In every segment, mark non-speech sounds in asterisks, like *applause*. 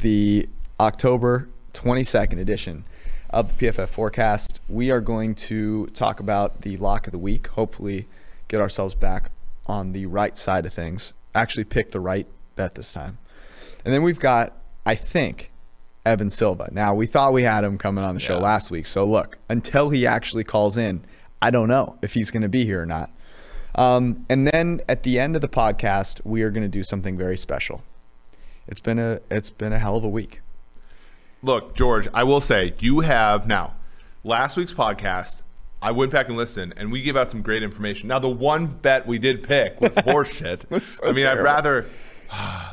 the October 22nd edition of the PFF forecast. We are going to talk about the lock of the week, hopefully, get ourselves back on the right side of things, actually pick the right bet this time. And then we've got, I think, Evan Silva. Now, we thought we had him coming on the show Yeah. last week. So, look, until he actually calls in, I don't know if he's going to be here or not. Um, and then at the end of the podcast, we are going to do something very special. It's been a it's been a hell of a week. Look, George, I will say you have now. Last week's podcast, I went back and listened, and we gave out some great information. Now, the one bet we did pick was *laughs* horseshit. so I mean, terrible. I'd rather, *sighs*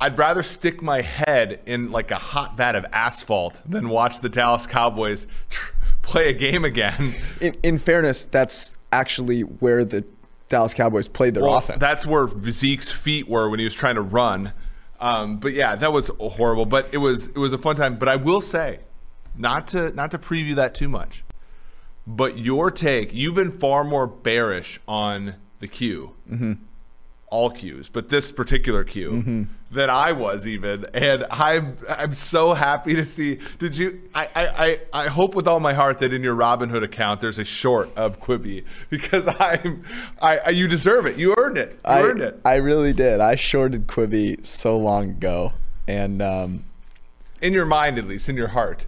I'd rather stick my head in like a hot vat of asphalt than watch the Dallas Cowboys tr- play a game again. *laughs* In, in fairness, that's actually where the Dallas Cowboys played their Well, offense. That's where Zeke's feet were when he was trying to run. Um, but yeah, that was horrible. But it was it was a fun time. But I will say, not to not to preview that too much, but your take, you've been far more bearish on the Q, Mm-hmm. All cues, but this particular Q than I was even. And I'm I'm so happy to see. Did you? I I I, I hope with all my heart that in your Robinhood account there's a short of Quibi *laughs* because I'm I, I you deserve it. You earned it. You I, earned it. I really did. I shorted Quibi so long ago, and um, In your mind, at least, in your heart.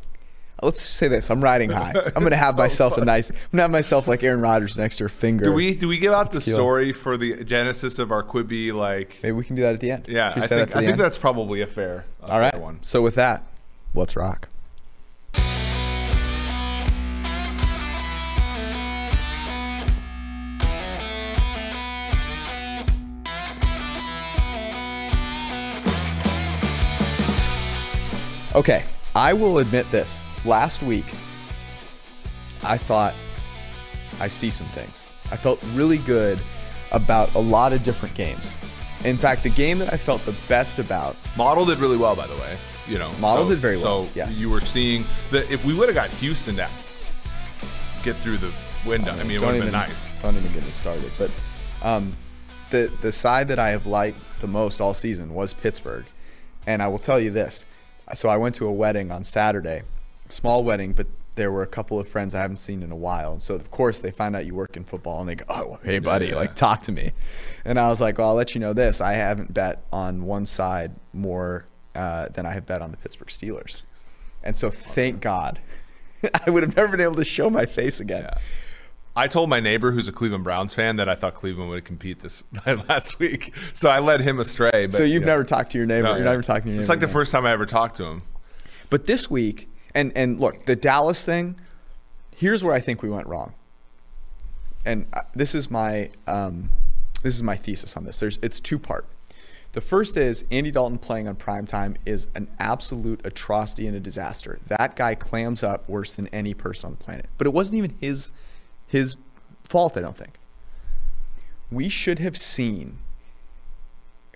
Let's say this: I'm riding high. *laughs* I'm gonna have So myself a nice. I'm gonna have myself like Aaron Rodgers next to her finger. Do we do we give out the Tequila. story for the genesis of our Quibi? Like, Maybe we can do that at the end. yeah, I think I think that's probably a fair, a all right. one. So with that, let's rock. Okay, I will admit this. Last week, I thought I see some things. I felt really good about a lot of different games. In fact, the game that I felt the best about, Model did really well, by the way. You know, Model so- did very well, So yes. you were seeing that if we would have got Houston to get through the window, I mean, it would have been nice. Don't even get me started. But um, the the side that I have liked the most all season was Pittsburgh, and I will tell you this. So I went to a wedding on Saturday, small wedding, but there were a couple of friends I haven't seen in a while, and so of course they find out you work in football, and they go, "Oh, hey buddy, yeah. like talk to me," and I was like, "Well, I'll let you know this. I haven't bet on one side more uh, than I have bet on the Pittsburgh Steelers, and so thank God." *laughs* I would have never been able to show my face again. Yeah. I told my neighbor, who's a Cleveland Browns fan, that I thought Cleveland would compete this *laughs* last week, so I led him astray. But So you've yeah. never talked to your neighbor. No, You're never talking to your neighbor. It's like the first time I ever talked to him. But this week, and and look, the Dallas thing. Here's where I think we went wrong. And uh, this is my um, this is my thesis on this. There's it's two part. The first is Andy Dalton playing on prime time is an absolute atrocity and a disaster. That guy clams up worse than any person on the planet. But it wasn't even his his fault, I don't think. We should have seen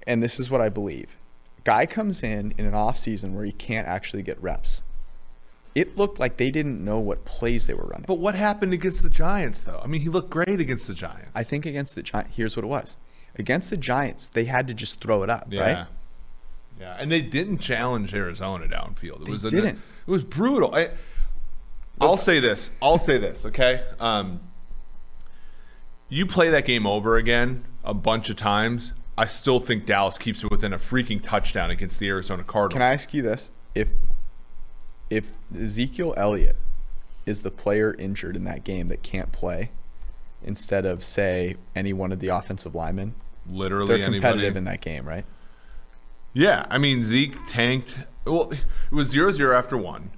and this is what I believe. Guy comes in in an off season where he can't actually get reps. It looked like they didn't know what plays they were running. But what happened against the Giants, though? I mean, he looked great against the Giants. I think against the Giants, here's what it was. Against the Giants, they had to just throw it up, yeah. right? Yeah, and they didn't challenge Arizona downfield. It They was a- didn't. it was brutal. I, I'll say this. I'll say this. Okay. Um, you play that game over again a bunch of times. I still think Dallas keeps it within a freaking touchdown against the Arizona Cardinals. Can I ask you this? If if Ezekiel Elliott is the player injured in that game that can't play, instead of say any one of the offensive linemen, Literally they're anybody. competitive in that game, right? Yeah, I mean Zeke tanked. Well, it was 0-0 after one.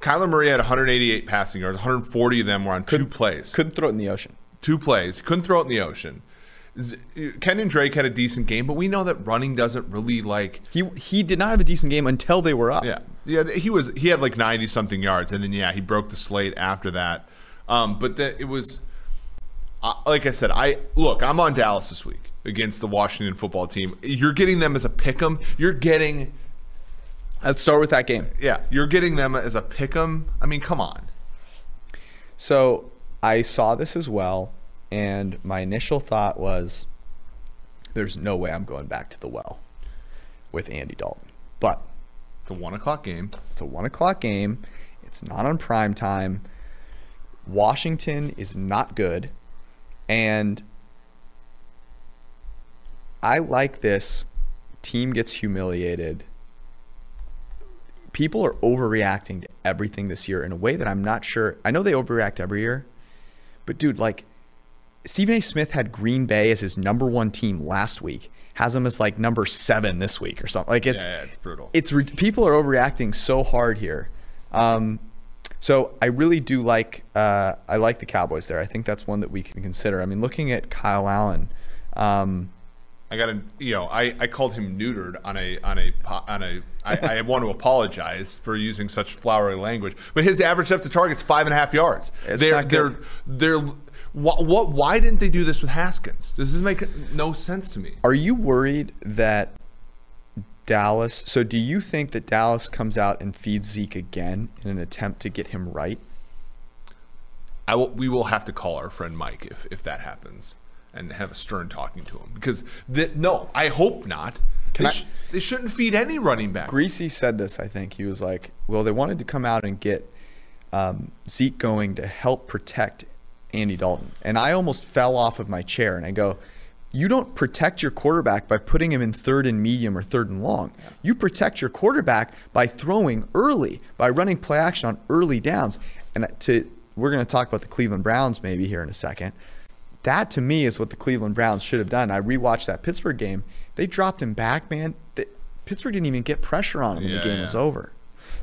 Kyler Murray had 188 passing yards. 140 of them were on two plays. Couldn't throw it in the ocean. two plays. Couldn't throw it in the ocean. Z- Kenyon Drake had a decent game, but we know that running doesn't really like. He he did not have a decent game until they were up. Yeah, yeah. He was he had like 90 something yards, and then yeah, he broke the slate after that. Um, but that it was uh, like I said. I look. I'm on Dallas this week against the Washington football team. You're getting them as a pick 'em. You're getting Let's start with that game. yeah. You're getting them as a pick 'em. I mean, come on. So I saw this as well, and my initial thought was, "There's no way I'm going back to the well with Andy Dalton." But It's a one o'clock game. It's a one o'clock game. It's not on prime time. Washington is not good. And I like this. Team gets humiliated. People are overreacting to everything this year in a way that I'm not sure. I know they overreact every year, but dude, like Stephen A. Smith had Green Bay as his number one team last week, has them as like number seven this week or something. Like it's Yeah, yeah, it's brutal. It's re- people are overreacting so hard here. Um, so I really do like uh, I like the Cowboys there. I think that's one that we can consider. I mean, looking at Kyle Allen, um, I got to, you know, I, I called him neutered on a on a on a. I, I *laughs* want to apologize for using such flowery language, but his average depth to target is five and a half yards. It's they're not they're they're. What, what? Why didn't they do this with Haskins? Does this make no sense to me? are you worried that Dallas? So do you think that Dallas comes out and feeds Zeke again in an attempt to get him right? I will, we will have to call our friend Mike if, if that happens and have a stern talking to him because the, no, I hope not. Can They, I- sh- they shouldn't feed any running back. Greasy said this, I think. He was like, well, they wanted to come out and get um, Zeke going to help protect Andy Dalton. And I almost fell off of my chair and I go, you don't protect your quarterback by putting him in third and medium or third and long. You protect your quarterback by throwing early, by running play action on early downs. And to we're going to talk about the Cleveland Browns maybe here in a second. That to me is what the Cleveland Browns should have done. I rewatched that Pittsburgh game. They dropped him back, man. The, Pittsburgh didn't even get pressure on him when Yeah, the game yeah. was over.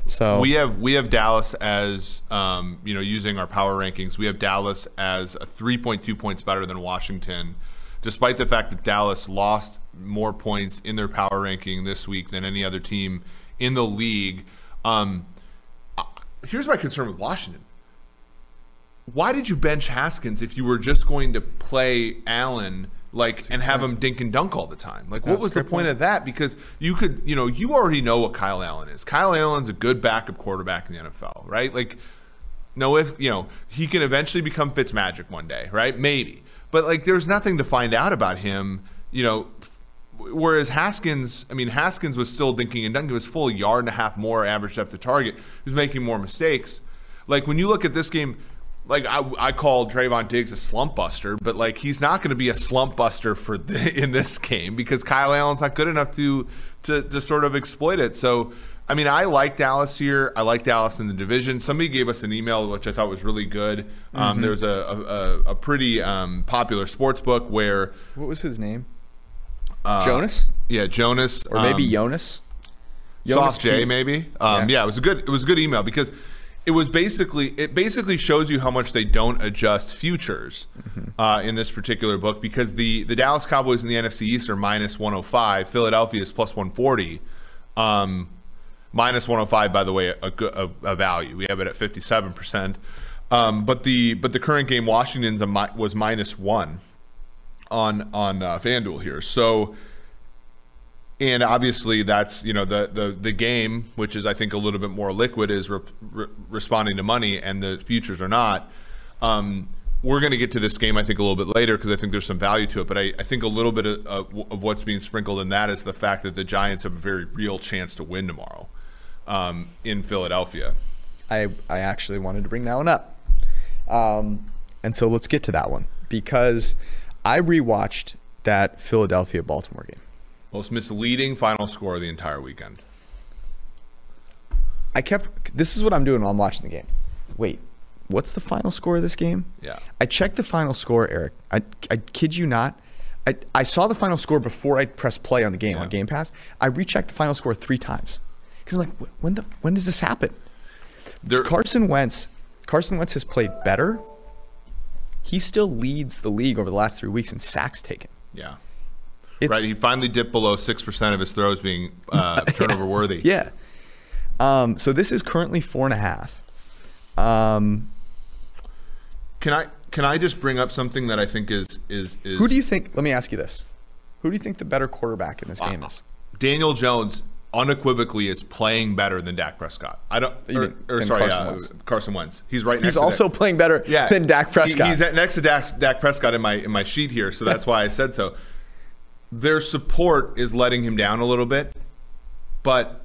So We have we have Dallas as um, you know using our power rankings. We have Dallas as a 3.2 points better than Washington, despite the fact that Dallas lost more points in their power ranking this week than any other team in the league. Um, here's my concern with Washington. Why did you bench Haskins if you were just going to play Allen like and have him dink and dunk all the time? Like, what was the point of that? Because you could, you know, you already know what Kyle Allen is. Kyle Allen's a good backup quarterback in the NFL, right? Like, no, if you know, he can eventually become Fitzmagic one day, right? Maybe, but like, there's nothing to find out about him, you know. Whereas Haskins, I mean, Haskins was still dinking and dunking. He was full yard and a half more average depth to target. He was making more mistakes. Like when you look at this game, like I, I called Trevon Diggs a slump buster, but like he's not going to be a slump buster for the, *laughs* in this game because Kyle Allen's not good enough to to to sort of exploit it. So. I mean, I like Dallas here. I like Dallas in the division. Somebody gave us an email, which I thought was really good. Um, There's a, a, a- a pretty um, popular sports book where, what was his name? Jonas yeah, Jonas or maybe um, Jonas. Jonas Soft J maybe. Um, Yeah. yeah. it was a good it was a good email because it was basically it basically shows you how much they don't adjust futures Mm-hmm. uh, in this particular book because the the Dallas Cowboys in the NFC East are minus 105, Philadelphia is plus 140. Um, minus 105 by the way a, good- a, a value. We have it at 57%. Um, but the but the current game Washington's a mi- was minus 1 on on uh, FanDuel here. So and obviously that's you know the the the game which is i think a little bit more liquid is re- re- responding to money and the futures are not um, we're going to get to this game i think a little bit later because i think there's some value to it but i, I think a little bit of, of, what's being sprinkled in that is the fact that the giants have a very real chance to win tomorrow um, in philadelphia I, I actually wanted to bring that one up. Um, and so let's get to that one because I rewatched that Philadelphia Baltimore game. Most misleading final score of the entire weekend I kept, this is what I'm doing while I'm watching the game. Wait, what's the final score of this game? Yeah. I checked the final score, Eric. I, I kid you not. I, I saw the final score before I pressed play on the game on Game Pass. I rechecked the final score three times because I'm like, when the when does this happen? there, Carson Wentz, Carson Wentz has played better. He still leads the league over the last three weeks in sacks taken. yeah It's, right he finally dipped below 6% of his throws being uh, *laughs* turnover worthy Yeah. Um, so this is currently four and a half. Um, Can I can I just bring up something that I think is is is who do you think? Let me ask you this: Who do you think the better quarterback in this game is? Daniel Jones unequivocally is playing better than Dak Prescott. I don't or, Even- or sorry, Carson uh, Wentz. Carson Wentz. He's right next He's also playing better yeah, than Dak He- Prescott. he's at, next to Dak, Dak Prescott in my in my sheet here, so that's why I said so. Their support is letting him down a little bit, but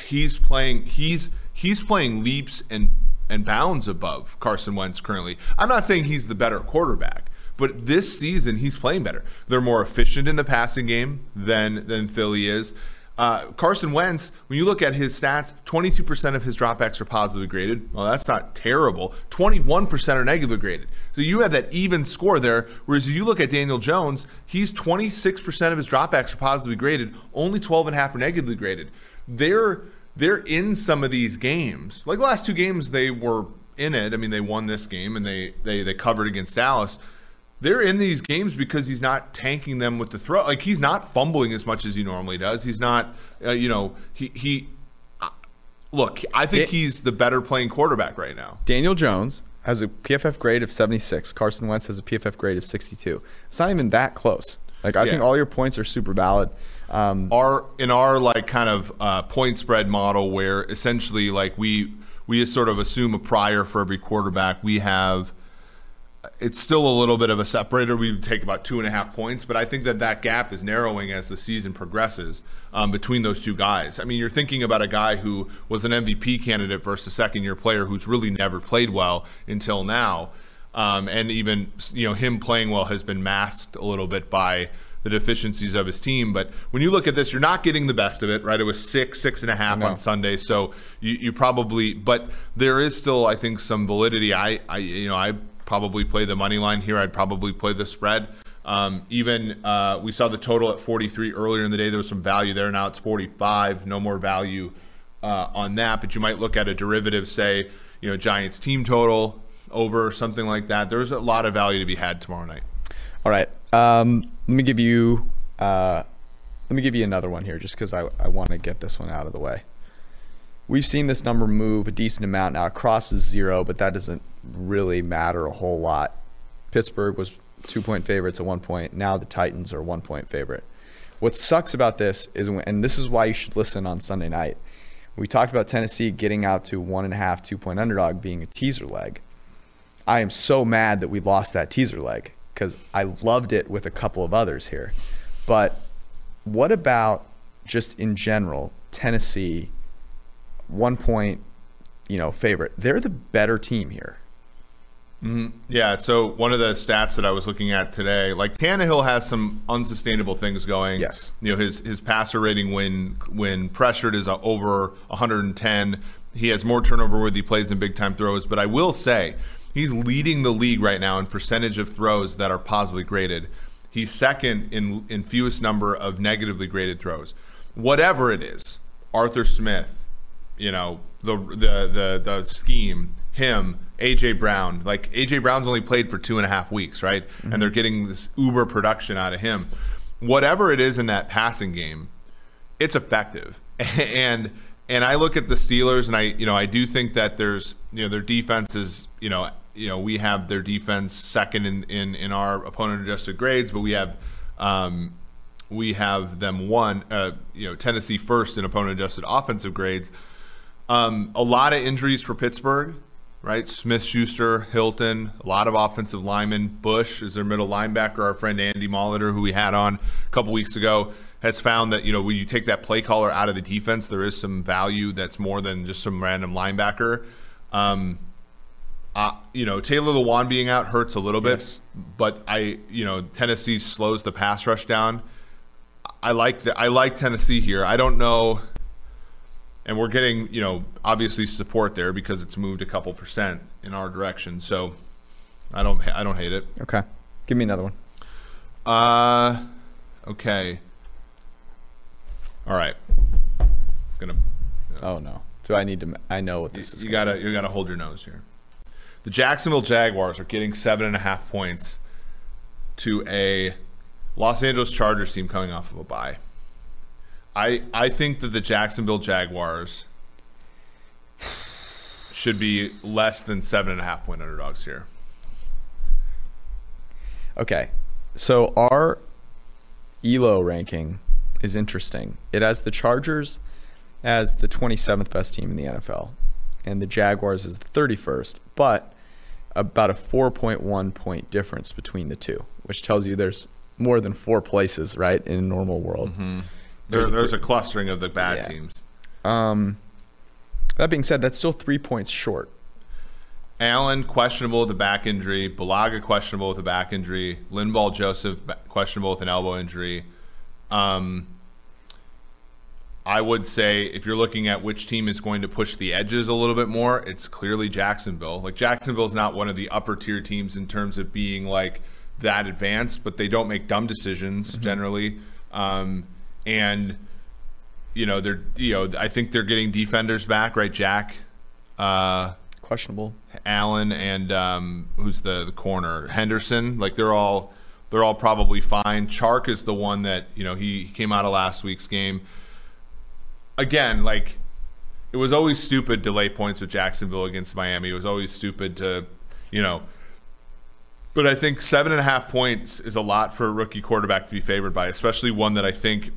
he's playing he's he's playing leaps and and bounds above Carson Wentz currently. I'm not saying he's the better quarterback, but this season he's playing better. They're more efficient in the passing game than than Philly is. Uh, Carson Wentz, when you look at his stats, 22% of his dropbacks are positively graded. Well, that's not terrible. 21% are negatively graded. So you have that even score there. Whereas if you look at Daniel Jones, he's 26% of his dropbacks are positively graded, only 12.5 are negatively graded. They're they're in some of these games. Like the last two games, they were in it. I mean, they won this game and they they they covered against Dallas. They're in these games because he's not tanking them with the throw. Like he's not fumbling as much as he normally does. He's not, uh, you know, he he. Uh, look, I think he's the better playing quarterback right now. Daniel Jones has a PFF grade of 76. Carson Wentz has a PFF grade of 62. It's not even that close. Like I Yeah. think all your points are super valid. Um, our in our like kind of uh, point spread model where essentially like we we sort of assume a prior for every quarterback we have it's still a little bit of a separator we take about two and a half points but i think that that gap is narrowing as the season progresses um, between those two guys i mean you're thinking about a guy who was an mvp candidate versus a second year player who's really never played well until now um, and even you know him playing well has been masked a little bit by the deficiencies of his team. But when you look at this, you're not getting the best of it, right? It was six, six and a half No. on Sunday, so you, you probably, but there is still, I think, some validity. I, I, you know, I probably play the money line here. I'd probably play the spread. Um, even uh, we saw the total at 43 earlier in the day. There was some value there. Now it's 45. No more value uh, on that. But you might look at a derivative, say, you know, Giants team total over something like that. There's a lot of value to be had tomorrow night. all right. Um, let me give you. Uh, let me give you another one here, just because I, I want to get this one out of the way. We've seen this number move a decent amount now. It crosses zero, but that doesn't really matter a whole lot. Pittsburgh was two point favorites at one point. Now the Titans are one point favorite. What sucks about this is, when, and this is why you should listen on Sunday night. We talked about Tennessee getting out to one and a half, two point underdog being a teaser leg. I am so mad that we lost that teaser leg because I loved it with a couple of others here. But what about just in general, Tennessee, one point, you know, favorite? They're the better team here. Yeah, so one of the stats that I was looking at today, like Tannehill has some unsustainable things going. Yes. you know his his passer rating when when pressured is uh, over 110. He has more turnover worthy plays than big time throws, but I will say he's leading the league right now in percentage of throws that are positively graded. He's second in in fewest number of negatively graded throws. Whatever it is, Arthur Smith, you know the the the the scheme him aj brown like aj brown's only played for two and a half weeks right? And they're getting this uber production out of him. Whatever it is in that passing game it's effective. *laughs* And and i look at the steelers and i you know i do think that there's you know their defense is you know you know we have their defense second in in, in our opponent adjusted grades but we have um we have them one uh you know tennessee first in opponent adjusted offensive grades um, a lot of injuries for Pittsburgh, right? Smith, Schuster, Hilton, a lot of offensive linemen. Bush is their middle linebacker. Our friend Andy Molitor, who we had on a couple weeks ago, has found that you know when you take that play caller out of the defense, there is some value that's more than just some random linebacker. Um, uh, you know, Taylor Lewan being out hurts a little bit, Yes. but I, you know, Tennessee slows the pass rush down. I like the, I like Tennessee here. I don't know and we're getting you know obviously support there because it's moved a couple percent in our direction so i don't i don't hate it Okay. Give me another one. uh okay all right it's gonna Oh, no. Do I need to? I know what this is. you gotta you gotta hold your nose here the jacksonville jaguars are getting seven and a half points to a los angeles chargers team coming off of a bye i i think that the jacksonville jaguars should be less than seven and a half point underdogs here Okay. So our ELO ranking is interesting. It has the Chargers as the 27th best team in the NFL, and the Jaguars as the 31st, but about a 4.1 point difference between the two, which tells you there's more than four places, right, in a normal world. There, There's a there's a clustering of the bad Yeah. teams. Um, that being said, that's still three points short. Allen questionable with a back injury. Bulaga questionable with a back injury. Linval Joseph questionable with an elbow injury. Um, I would say if you're looking at which team is going to push the edges a little bit more, it's clearly Jacksonville. Like Jacksonville is not one of the upper tier teams in terms of being like that advanced, but they don't make dumb decisions mm-hmm. generally. Um, and you know they're you know I think they're getting defenders back, right? Jack, uh, questionable. Allen and um, who's the the corner Henderson. Like they're all they're all probably fine. Chark is the one that you know he, he came out of last week's game again, like it was always stupid to lay points with Jacksonville against Miami. It was always stupid to, you know. But I think seven and a half points is a lot for a rookie quarterback to be favored by, especially one that I think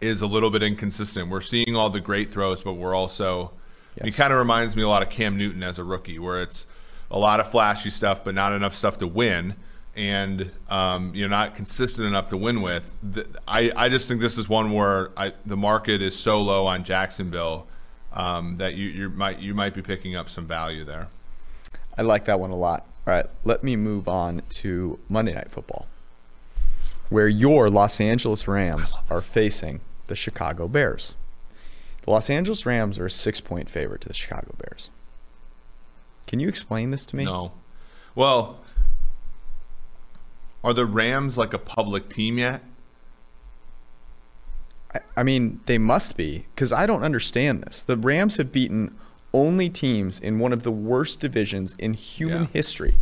is a little bit inconsistent. We're seeing all the great throws, but we're also. Yes. He kind of reminds me a lot of Cam Newton as a rookie, where it's a lot of flashy stuff, but not enough stuff to win and um, you're not consistent enough to win with. The, I, I just think this is one where I, the market is so low on Jacksonville um, that you, you might you might be picking up some value there. I like that one a lot. All right, let me move on to Monday Night Football, where your Los Angeles Rams are facing the Chicago Bears. The Los Angeles Rams are a six point favorite to the Chicago Bears. Can you explain this to me? No. Well, are the Rams like a public team yet? I, I mean, they must be because I don't understand this. The Rams have beaten only teams in one of the worst divisions in human yeah. history.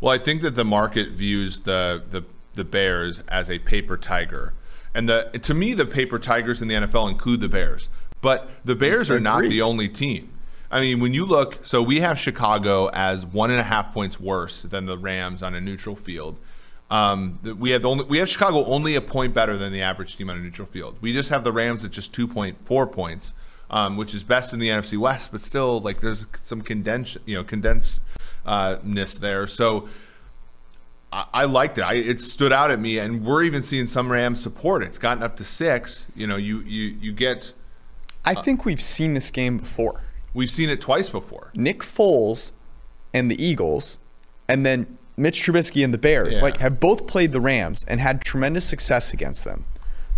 Well, I think that the market views the the the Bears as a paper tiger. And the to me the paper tigers in the NFL include the Bears. But the Bears are not the only team. I mean, when you look, so we have Chicago as one and a half points worse than the Rams on a neutral field. Um, we have only we have Chicago only a point better than the average team on a neutral field. We just have the Rams at just two point four points, um, which is best in the NFC West, but still like there's some condensed you know condensedness uh, there. So I, I liked it. I, it stood out at me, and we're even seeing some Rams support. It's gotten up to six. You know, you you you get. I uh, think we've seen this game before. We've seen it twice before. Nick Foles and the Eagles, and then Mitch Trubisky and the Bears, yeah. like have both played the Rams and had tremendous success against them.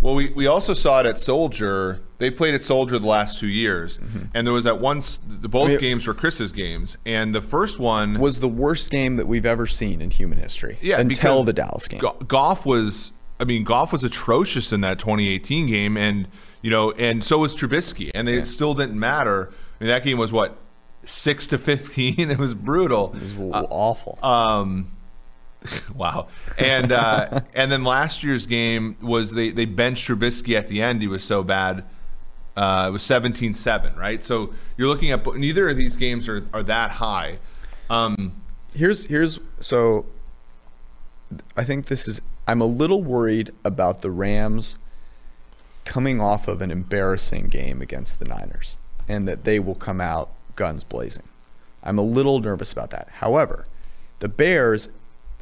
Well, we, we also saw it at Soldier. They played at Soldier the last two years, mm-hmm. and there was that once the both I mean, games were Chris's games, and the first one was the worst game that we've ever seen in human history. Yeah, until the Dallas game. Goff was, I mean, Goff was atrocious in that 2018 game, and you know, and so was Trubisky, and they yeah. still didn't matter. I mean, that game was what six to 15. *laughs* It was brutal. It was uh, awful. Um, *laughs* wow. And uh, and then last year's game was they, they benched Trubisky at the end. He was so bad. Uh, it was 17-7, right? So you're looking at neither of these games are, are that high. Um, here's here's so I think this is I'm a little worried about the Rams coming off of an embarrassing game against the Niners and that they will come out guns blazing. I'm a little nervous about that. However, the Bears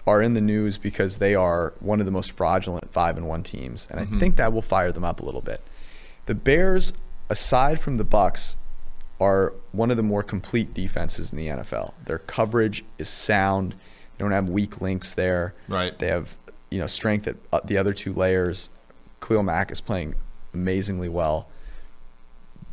are in the news because they are one of the most fraudulent five and one teams, and mm-hmm. I think that will fire them up a little bit. The Bears, aside from the Bucks, are one of the more complete defenses in the NFL. Their coverage is sound. They don't have weak links there. Right. They have you know strength at uh, the other two layers. Khalil Mack is playing amazingly well.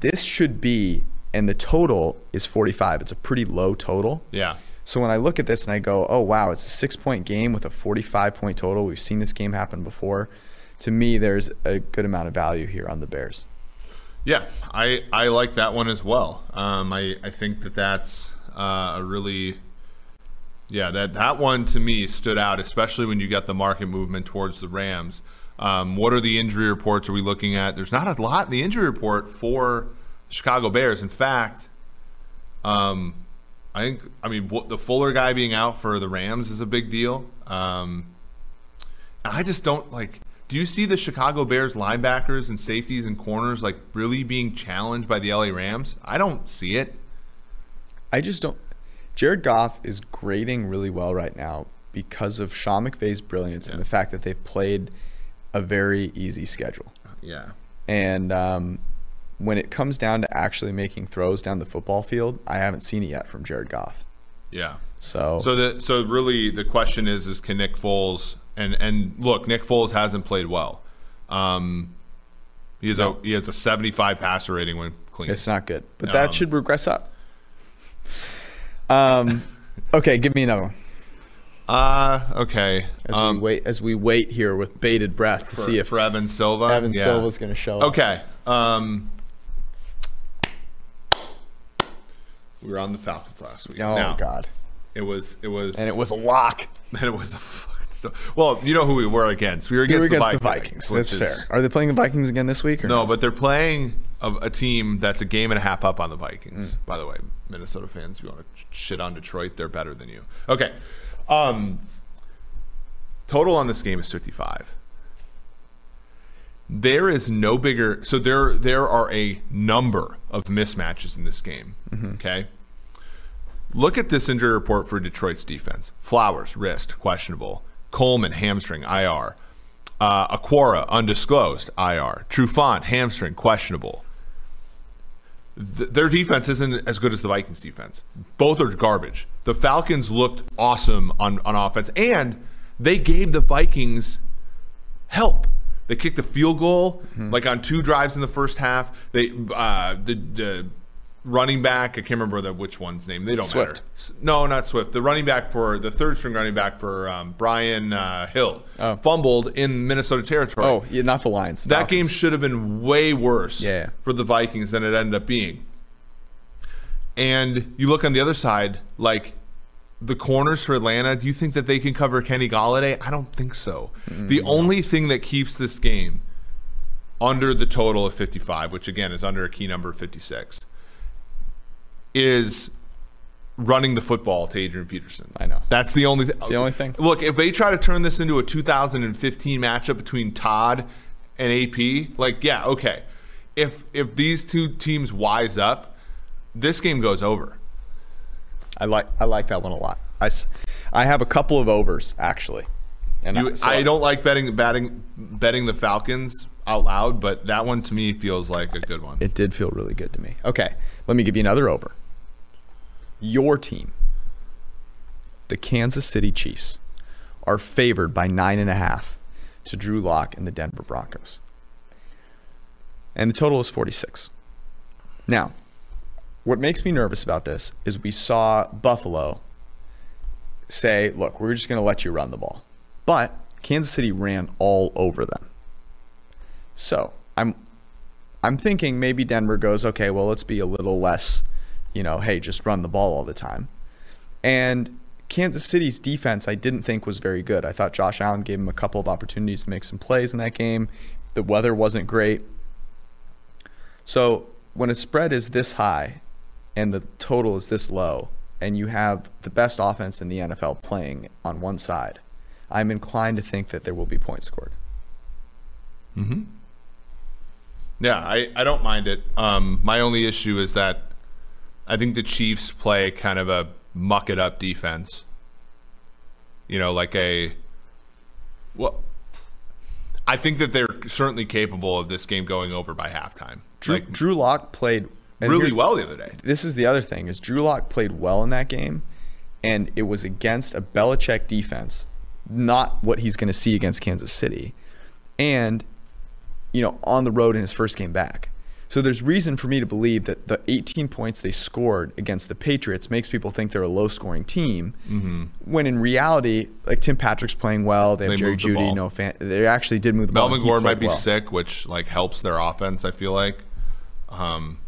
This should be and the total is 45. It's a pretty low total. Yeah. So when I look at this and I go, oh, wow, it's a six point game with a 45 point total. We've seen this game happen before. To me, there's a good amount of value here on the Bears. Yeah, I, I like that one as well. Um, I, I think that that's uh, a really, yeah, that, that one to me stood out, especially when you get the market movement towards the Rams. Um, what are the injury reports are we looking at? There's not a lot in the injury report for Chicago Bears. In fact, um, I think I mean the Fuller guy being out for the Rams is a big deal. Um, and I just don't like. Do you see the Chicago Bears linebackers and safeties and corners like really being challenged by the LA Rams? I don't see it. I just don't. Jared Goff is grading really well right now because of Sean McVay's brilliance yeah. and the fact that they've played a very easy schedule. Yeah. And um, when it comes down to actually making throws down the football field, I haven't seen it yet from Jared Goff. Yeah. So, So the so really the question is is can Nick Foles and and look Nick Foles hasn't played well. Um, he has a he has a 75 passer rating when clean. it's not good, but that Um, should regress up. Um, *laughs* okay, give me another one Uh okay. as Um, we wait as we wait here with bated breath to for, see if for Evan Silva. Evan Yeah. Silva's going to show up. Okay. Um, we were on the Falcons last week. Oh Now, God! It was it was And it was a lock. *laughs* and it was a fucking sto- Well, you know who we were against. We were We against, were against the the Vikings. Vikings. That's is- fair. Are they playing the Vikings again this week? Or No, but they're playing a, a team that's a game and a half up on the Vikings. Mm. By the way, Minnesota fans, if you want to shit on Detroit, they're better than you. Okay. Um, total on this game is 55. There is no bigger so there there are a number of mismatches in this game. Mm-hmm. Okay. Look at this injury report for Detroit's defense. Flowers, wrist, questionable. Coleman, hamstring, IR. Uh, Okwara, undisclosed, IR. Trufant, hamstring, questionable. Th- their defense isn't as good as the Vikings defense. Both are garbage. The Falcons looked awesome on, on offense, and they gave the Vikings help. They kicked a field goal like on two drives in the first half. They uh, the, the running back I can't remember the, which one's name. They don't Swift. matter. No, not Swift. The running back for the third string running back for um, Brian uh, Hill Oh. fumbled in Minnesota territory. Oh, yeah, not the Lions. the That Falcons. game should have been way worse Yeah. for the Vikings than it ended up being. And you look on the other side, like the corners for Atlanta, do you think that they can cover Kenny Golladay? I don't think so. The only thing that keeps this game under the total of 55, which again is under a key number of 56, is running the football to Adrian Peterson. I know. That's the only thing. the only thing. Look, if they try to turn this into a 2015 matchup between Todd and AP, like yeah, okay. If if these two teams wise up, this game goes over. I like I like that one a lot. I, I have a couple of overs actually, and You, so I don't like betting batting betting the Falcons out loud, but that one to me feels like a good one. It did feel really good to me. Okay, let me give you another over. Your team, the Kansas City Chiefs, are favored by nine and a half to Drew Lock and the Denver Broncos, and the total is forty six. Now, what makes me nervous about this is we saw Buffalo say, look, we're just going to let you run the ball. But Kansas City ran all over them. So I'm I'm thinking maybe Denver goes, okay, well, let's be a little less, you know, hey, just run the ball all the time. And Kansas City's defense, I didn't think was very good. I thought Josh Allen gave him a couple of opportunities to make some plays in that game. The weather wasn't great. So when a spread is this high and the total is this low, and you have the best offense in the NFL playing on one side, I'm inclined to think that there will be points scored. Hmm. Yeah, I, I don't mind it. Um, my only issue is that I think the Chiefs play kind of a muck it up defense. You know, like a well, I think that they're certainly capable of this game going over by halftime. Drew, Like, Drew Lock played and really well the other day. This is the other thing is Drew Lock played well in that game, and it was against a Belichick defense, not what he's going to see against Kansas City, and you know on the road in his first game back. So there's reason for me to believe that the 18 points they scored against the Patriots makes people think they're a low-scoring team, when in reality, like Tim Patrick's playing well. They have They Jerry Jeudy. No fan. They actually did move the ball. Melvin and he Gordon might be well. sick, which like helps their offense. I feel like. Um,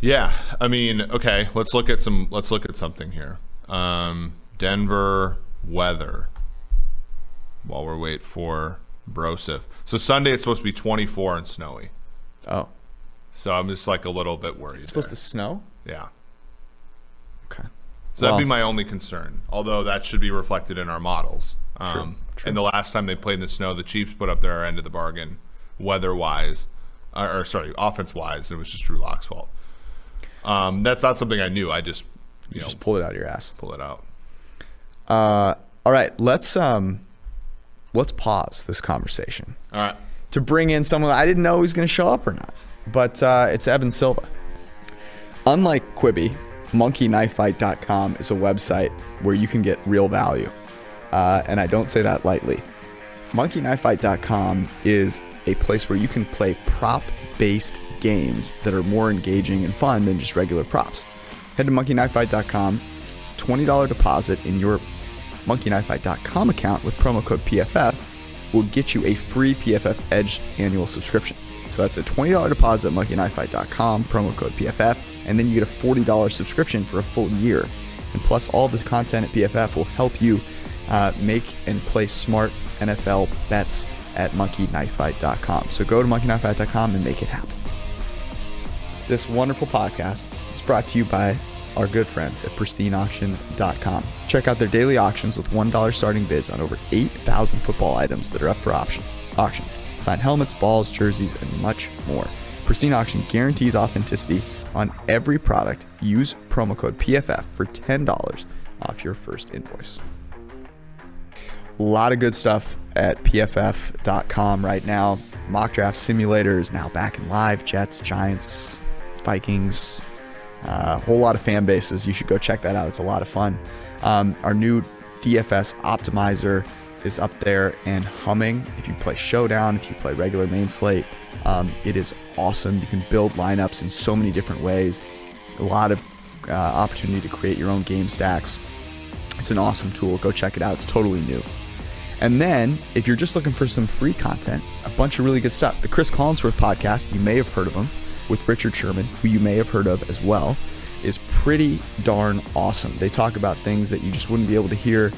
yeah, I mean, okay. Let's look at some. Let's look at something here. Um, Denver weather. While we're wait for Brosif. So Sunday it's supposed to be 24 and snowy. Oh, So I'm just like a little bit worried. it's supposed there. to snow. Yeah. Okay. So that'd be my only concern. Although that should be reflected in our models. Um, true. And the last time they played in the snow, the Chiefs put up their end of the bargain, weather-wise, or, or sorry, offense-wise. It was just Drew Lock's fault. Um, that's not something I knew. I just, you You know, just pull it out of your ass. pull it out. Uh, all right, let's um, let's pause this conversation. All right. to bring in someone I didn't know he was going to show up or not. But uh, it's Evan Silva. Unlike Quibi, monkeyknifefight.com is a website where you can get real value. Uh, and I don't say that lightly. Monkeyknifefight.com is a place where you can play prop based games that are more engaging and fun than just regular props. Head to monkeyknifefight.com, $20 deposit in your monkeyknifefight.com account with promo code PFF will get you a free PFF Edge annual subscription. So that's a $20 deposit at monkeyknifefight.com, promo code PFF, and then you get a $40 subscription for a full year. And plus, all this content at PFF will help you uh, make and play smart NFL bets at monkeyknifefight.com. So go to monkeyknifefight.com and make it happen. This wonderful podcast is brought to you by our good friends at pristineauction.com. Check out their daily auctions with $1 starting bids on over 8,000 football items that are up for option. auction. Signed helmets, balls, jerseys, and much more. Pristine Auction guarantees authenticity on every product. Use promo code PFF for $10 off your first invoice. A lot of good stuff at pff.com right now. Mock draft simulator is now back in live. Jets, Giants, Vikings, a uh, whole lot of fan bases. You should go check that out. It's a lot of fun. Um, our new DFS optimizer is up there and humming. If you play Showdown, if you play regular main slate, um, it is awesome. You can build lineups in so many different ways. A lot of uh, opportunity to create your own game stacks. It's an awesome tool. Go check it out. It's totally new. And then, if you're just looking for some free content, a bunch of really good stuff. The Chris Collinsworth podcast, you may have heard of him with Richard Sherman, who you may have heard of as well, is pretty darn awesome. They talk about things that you just wouldn't be able to hear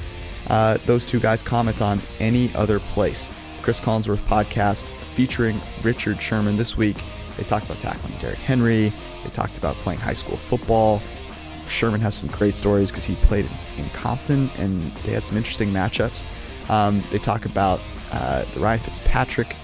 uh, those two guys comment on any other place. Chris Collinsworth podcast featuring Richard Sherman this week. They talked about tackling Derrick Henry. They talked about playing high school football. Sherman has some great stories because he played in, Compton and they had some interesting matchups. Um, they talk about uh, the Ryan Fitzpatrick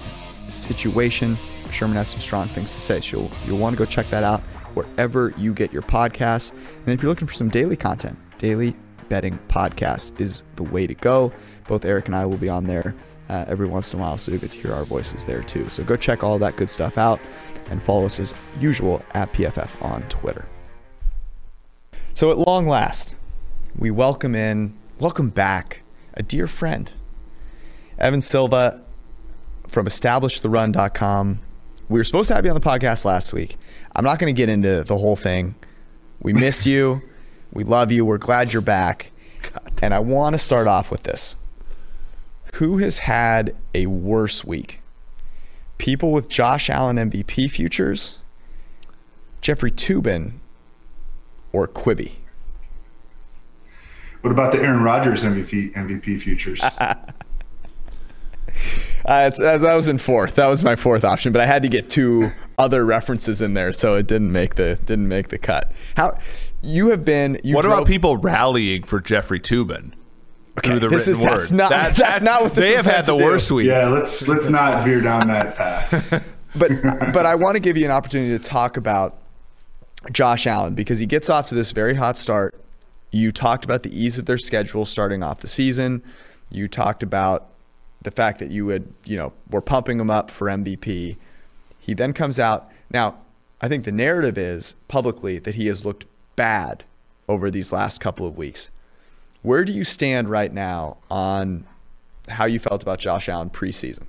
situation. Sherman has some strong things to say, so you'll, you'll want to go check that out wherever you get your podcasts. And if you're looking for some daily content, daily betting podcast is the way to go. Both Eric and I will be on there uh, every once in a while, so you get to hear our voices there too. So go check all that good stuff out and follow us as usual at PFF on Twitter. So at long last, we welcome in, welcome back a dear friend, Evan Silva from EstablishTheRun.com. We were supposed to have you on the podcast last week. I'm not going to get into the whole thing. We miss you. We love you. We're glad you're back. God. And I want to start off with this. Who has had a worse week? People with Josh Allen MVP futures, Jeffrey Toobin, or Quibi? What about the Aaron Rodgers MVP MVP futures? *laughs* uh, it's, uh, that was in fourth. That was my fourth option, but I had to get two other references in there, so it didn't make the didn't make the cut. How you have been? You what drove, about people rallying for Jeffrey Toobin? Okay, the this is word. that's not that, that's not what they have had the worst week. Yeah, let's let's not veer down that path. *laughs* but but I want to give you an opportunity to talk about Josh Allen because he gets off to this very hot start. You talked about the ease of their schedule starting off the season. You talked about the fact that you would, you know, were pumping him up for MVP. He then comes out. Now, I think the narrative is publicly that he has looked bad over these last couple of weeks. Where do you stand right now on how you felt about Josh Allen preseason?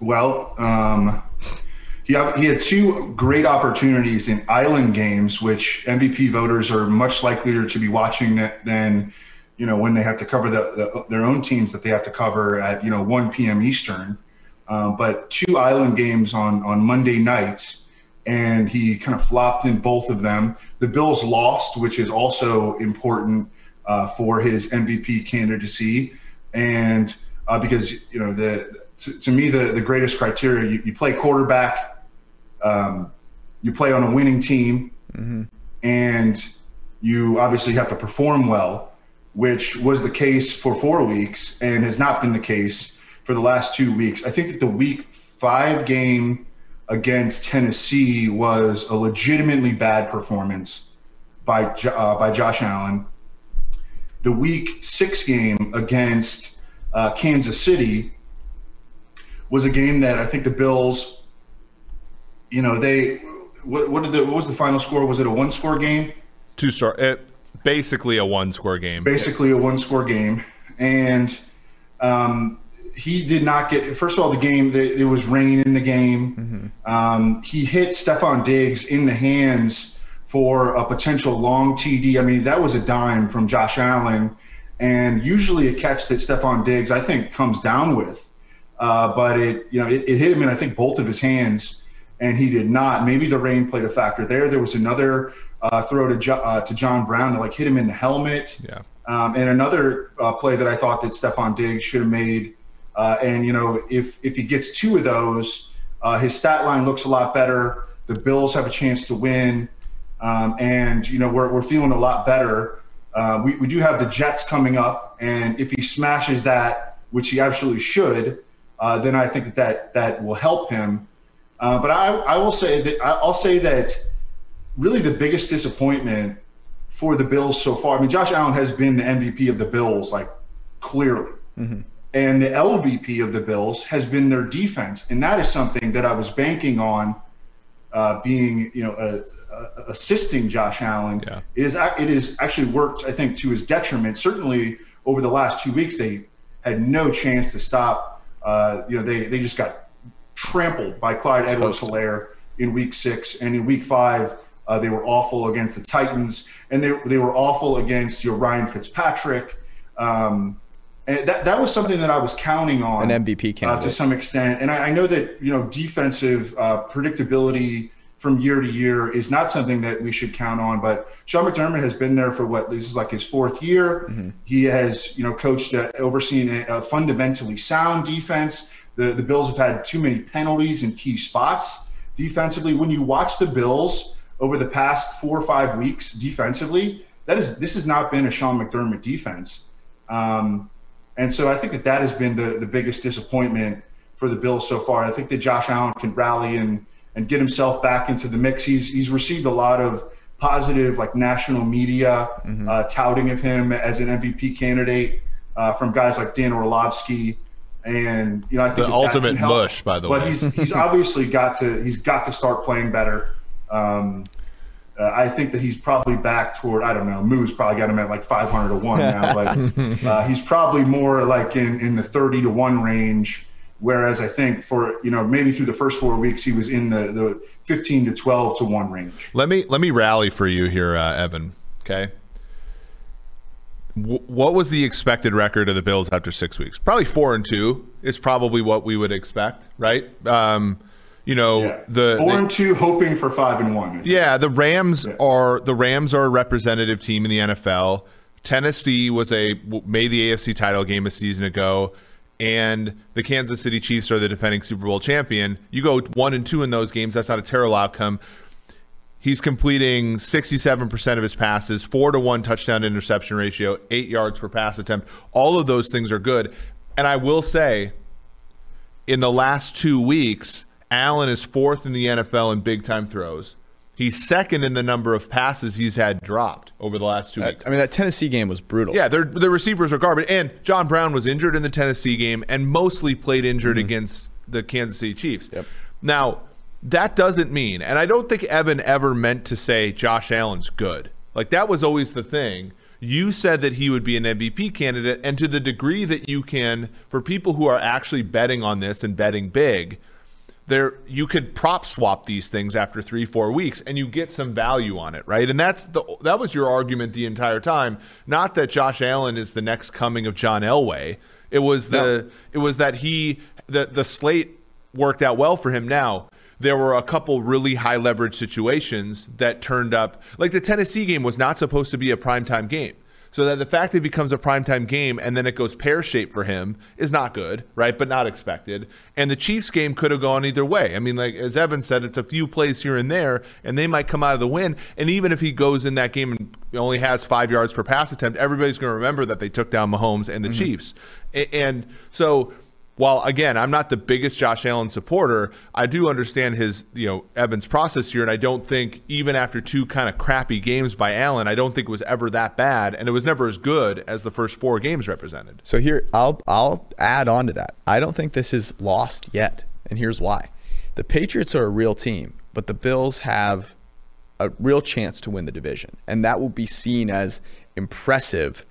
Well, um, he, he had two great opportunities in island games, which MVP voters are much likelier to be watching than, you know, when they have to cover the, the, their own teams that they have to cover at, you know, 1 p.m. Eastern. Um, but two island games on, on Monday nights, and he kind of flopped in both of them. The Bills lost, which is also important uh, for his MVP candidacy. And uh, because, you know, the to, to, me, the, the greatest criteria, you, you play quarterback um, you play on a winning team, mm-hmm. and you obviously have to perform well, which was the case for four weeks and has not been the case for the last two weeks. I think that the week five game against Tennessee was a legitimately bad performance by uh, by Josh Allen. The week six game against uh, Kansas City was a game that I think the Bills, you know, they what, what did the what was the final score? Was it a one score game? Two star. It, basically a one score game. Basically a one score game, and um, he did not get. First of all, the game there was rain in the game. Mm-hmm. Um, he hit Stefon Diggs in the hands for a potential long TD. I mean, that was a dime from Josh Allen, and usually a catch that Stefon Diggs I think comes down with, uh, but it you know it, it hit him in I think both of his hands, and he did not. Maybe the rain played a factor there. There was another uh, throw to jo- uh, to John Brown that like hit him in the helmet. Yeah. Um, and another uh, play that I thought that Stefon Diggs should have made. Uh, and you know, if if he gets two of those, uh, his stat line looks a lot better. The Bills have a chance to win, um, and you know we're we're feeling a lot better. Uh, we we do have the Jets coming up, and if he smashes that, which he absolutely should, then I think that that that will help him. but I I will say that I'll say that really the biggest disappointment for the Bills so far. I mean, Josh Allen has been the MVP of the Bills, like clearly. Mm-hmm. And the LVP of the Bills has been their defense. And that is something that I was banking on uh, being, you know, uh, uh, assisting Josh Allen. Yeah. It, is, it has actually worked, I think, to his detriment. Certainly over the last two weeks, they had no chance to stop. Uh, you know, they, they just got trampled by Clyde Edwards Helaire in week six. And in week five, uh, they were awful against the Titans, and they, they were awful against your Ryan Fitzpatrick. Um, and that, that was something that I was counting on an MVP candidate uh, to some extent. And I, I know that you know defensive uh, predictability from year to year is not something that we should count on. But Sean McDermott has been there for what this is like his fourth year. Mm-hmm. He has you know coached, uh, overseen a, a fundamentally sound defense. The the Bills have had too many penalties in key spots defensively. When you watch the Bills over the past four or five weeks defensively, that is this has not been a Sean McDermott defense. Um, and so I think that that has been the, the biggest disappointment for the Bills so far. I think that Josh Allen can rally and and get himself back into the mix. He's he's received a lot of positive like national media mm-hmm. uh, touting of him as an MVP candidate uh, from guys like Dan Orlovsky. And you know, I think the ultimate mush, by the but way. But he's he's *laughs* obviously got to he's got to start playing better. Um, uh, I think that he's probably back toward I don't know. Moo's probably got him at like 500 to one now, *laughs* but uh, he's probably more like in in the 30 to one range. Whereas I think for you know maybe through the first four weeks he was in the the 15 to 12 to one range. Let me let me rally for you here, uh, Evan. Okay. W- what was the expected record of the Bills after six weeks? Probably four and two is probably what we would expect, right? Um, you know yeah. the four and two, hoping for five and one. Yeah, the Rams yeah. are the Rams are a representative team in the NFL. Tennessee was a made the AFC title game a season ago, and the Kansas City Chiefs are the defending Super Bowl champion. You go one and two in those games. That's not a terrible outcome. He's completing 67% of his passes, four to one touchdown interception ratio, eight yards per pass attempt. All of those things are good. And I will say, in the last two weeks, Allen is fourth in the NFL in big time throws. He's second in the number of passes he's had dropped over the last two weeks. I mean, that Tennessee game was brutal. Yeah, the receivers are garbage. And John Brown was injured in the Tennessee game and mostly played injured mm-hmm. against the Kansas City Chiefs. Yep. Now, that doesn't mean, and I don't think Evan ever meant to say Josh Allen's good. Like, that was always the thing. You said that he would be an MVP candidate, and to the degree that you can, for people who are actually betting on this and betting big, there you could prop swap these things after three four weeks and you get some value on it right? And that's the that was your argument the entire time. Not that josh allen is the next coming of john elway. It was the no. it was that he the the slate worked out well for him. Now there were a couple really high leverage situations that turned up like the tennessee game was not supposed to be a primetime game so that the fact that it becomes a primetime game and then it goes pear shaped for him is not good, right? But not expected. And the Chiefs game could have gone either way. I mean, like as Evan said, it's a few plays here and there, and they might come out of the win. And even if he goes in that game and only has five yards per pass attempt, everybody's going to remember that they took down Mahomes and the mm-hmm. Chiefs. And so while again, I'm not the biggest Josh Allen supporter, I do understand his, you know, Evans process here. And I don't think even after two kind of crappy games by Allen, I don't think it was ever that bad. And it was never as good as the first four games represented. So here, I'll I'll add on to that. I don't think this is lost yet, and here's why: the Patriots are a real team, but the Bills have a real chance to win the division, and that will be seen as impressive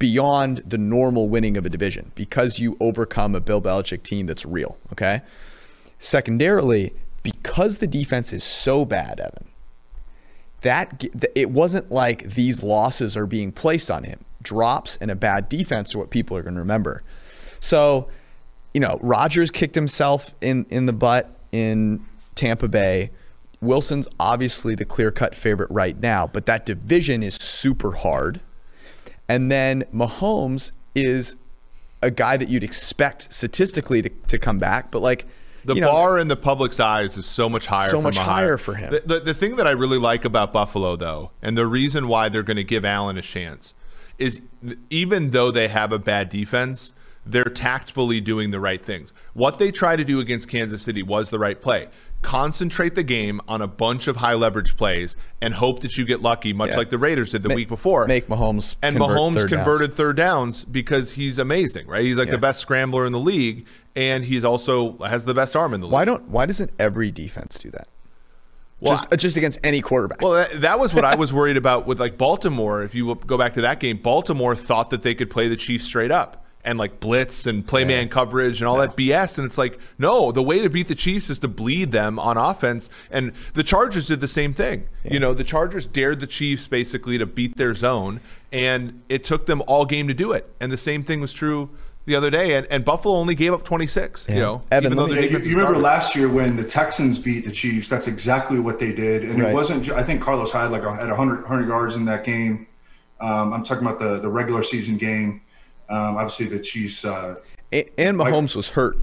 beyond the normal winning of a division because you overcome a Bill Belichick team that's real. Okay. Secondarily, because the defense is so bad, Evan, that it wasn't like these losses are being placed on him. Drops and a bad defense are what people are going to remember. So, you know, Rodgers kicked himself in in the butt in Tampa Bay. Wilson's obviously the clear cut favorite right now, but that division is super hard. And then Mahomes is a guy that you'd expect statistically to, to come back, but like the you know, bar in the public's eyes is so much higher. So much higher for him. The, the, the thing that I really like about Buffalo, though, and the reason why they're going to give Allen a chance, is even though they have a bad defense, they're tactfully doing the right things. What they try to do against Kansas City was the right play concentrate the game on a bunch of high leverage plays and hope that you get lucky, much yeah. like the Raiders did the week before. Make Mahomes and Mahomes third converted downs. third downs because he's amazing, right? He's like yeah. the best scrambler in the league, and he's also has the best arm in the league. Why don't Why doesn't every defense do that? Well, just, uh, just against any quarterback. Well, that, that was what I was *laughs* worried about with like Baltimore. If you go back to that game, Baltimore thought that they could play the Chiefs straight up and like blitz and play man coverage and all that BS. And it's like, no, the way to beat the Chiefs is to bleed them on offense. And the Chargers did the same thing. Yeah. You know, the Chargers dared the Chiefs basically to beat their zone, and it took them all game to do it. And the same thing was true the other day, and, and Buffalo only gave up 26. Yeah. You know, Evan, me, you, you remember last year when the Texans beat the Chiefs? That's exactly what they did, and right. it wasn't. I think Carlos Hyde like had 100, 100 yards in that game. Um, I'm talking about the the regular season game. Um, obviously, the Chiefs. Uh, and, and Mahomes was hurt.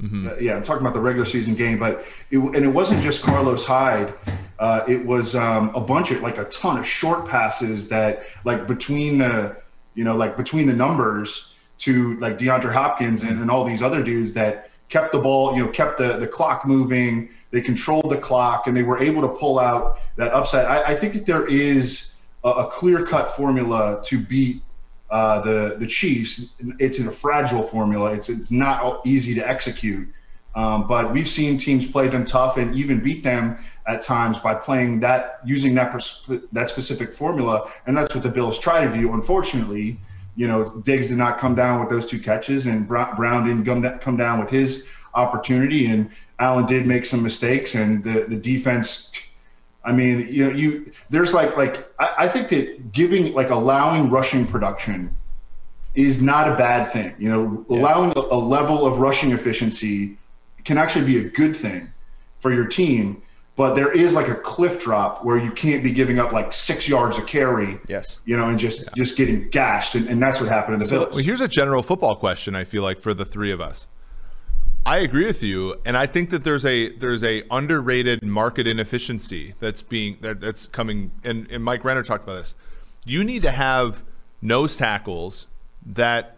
Mm-hmm. Uh, yeah, I'm talking about the regular season game, but it, and it wasn't just Carlos Hyde. Uh, it was um, a bunch of like a ton of short passes that like between the you know like between the numbers to like DeAndre Hopkins and, and all these other dudes that kept the ball, you know, kept the, the clock moving. They controlled the clock and they were able to pull out that upside. I, I think that there is a, a clear cut formula to beat uh, the the Chiefs. It's in a fragile formula. It's it's not easy to execute. Um, but we've seen teams play them tough and even beat them at times by playing that using that pers- that specific formula, and that's what the Bills try to do. Unfortunately, you know Diggs did not come down with those two catches, and Brown didn't come down with his opportunity, and Allen did make some mistakes, and the the defense I mean, you know, you there's like like I, I think that giving like allowing rushing production is not a bad thing. You know, yeah. allowing a, a level of rushing efficiency can actually be a good thing for your team but there is like a cliff drop where you can't be giving up like six yards of carry. Yes. You know, and just yeah. just getting gashed, and, and, that's what happened in the so, Bills. Well, here's a general football question. I feel like for the three of us, I agree with you, and I think that there's a there's a underrated market inefficiency that's being that, that's coming. And, and Mike Renner talked about this. You need to have nose tackles that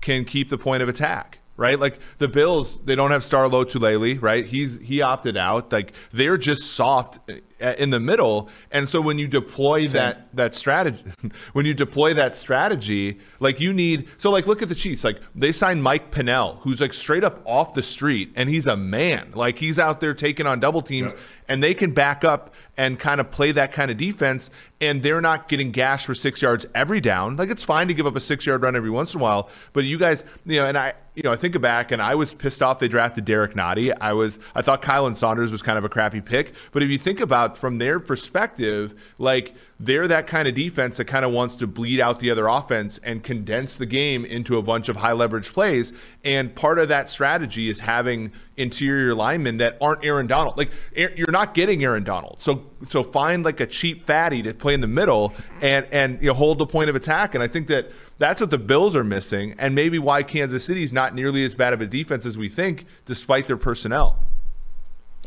can keep the point of attack right? Like the Bills, they don't have Star Lotulelei, right? He's he opted out. Like they're just soft uh, in the middle. And so when you deploy Same. that that strategy, *laughs* when you deploy that strategy, like you need so like look at the Chiefs. Like they signed Mike Pennel, who's like straight up off the street, and he's a man. Like he's out there taking on double teams, yeah. and they can back up and kind of play that kind of defense, and they're not getting gashed for six yards every down. Like it's fine to give up a six yard run every once in a while, but you guys, you know, and I, you know, I think back and I was pissed off they drafted Derrick Nnadi. I was, I thought Khalen Saunders was kind of a crappy pick, but if you think about about from their perspective, like they're that kind of defense that kind of wants to bleed out the other offense and condense the game into a bunch of high leverage plays. And part of that strategy is having interior linemen that aren't Aaron Donald. Like you're not getting Aaron Donald. So so find like a cheap fatty to play in the middle and and you know, hold the point of attack. And I think that that's what the Bills are missing, and maybe why Kansas City's not nearly as bad of a defense as we think, despite their personnel.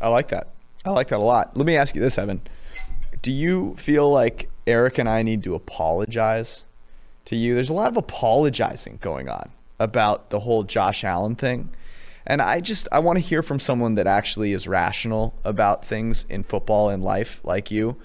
I like that. I like that a lot. Let me ask you this, Evan. Do you feel like Eric and I need to apologize to you? There's a lot of apologizing going on about the whole Josh Allen thing. And I just I want to hear from someone that actually is rational about things in football and life like you.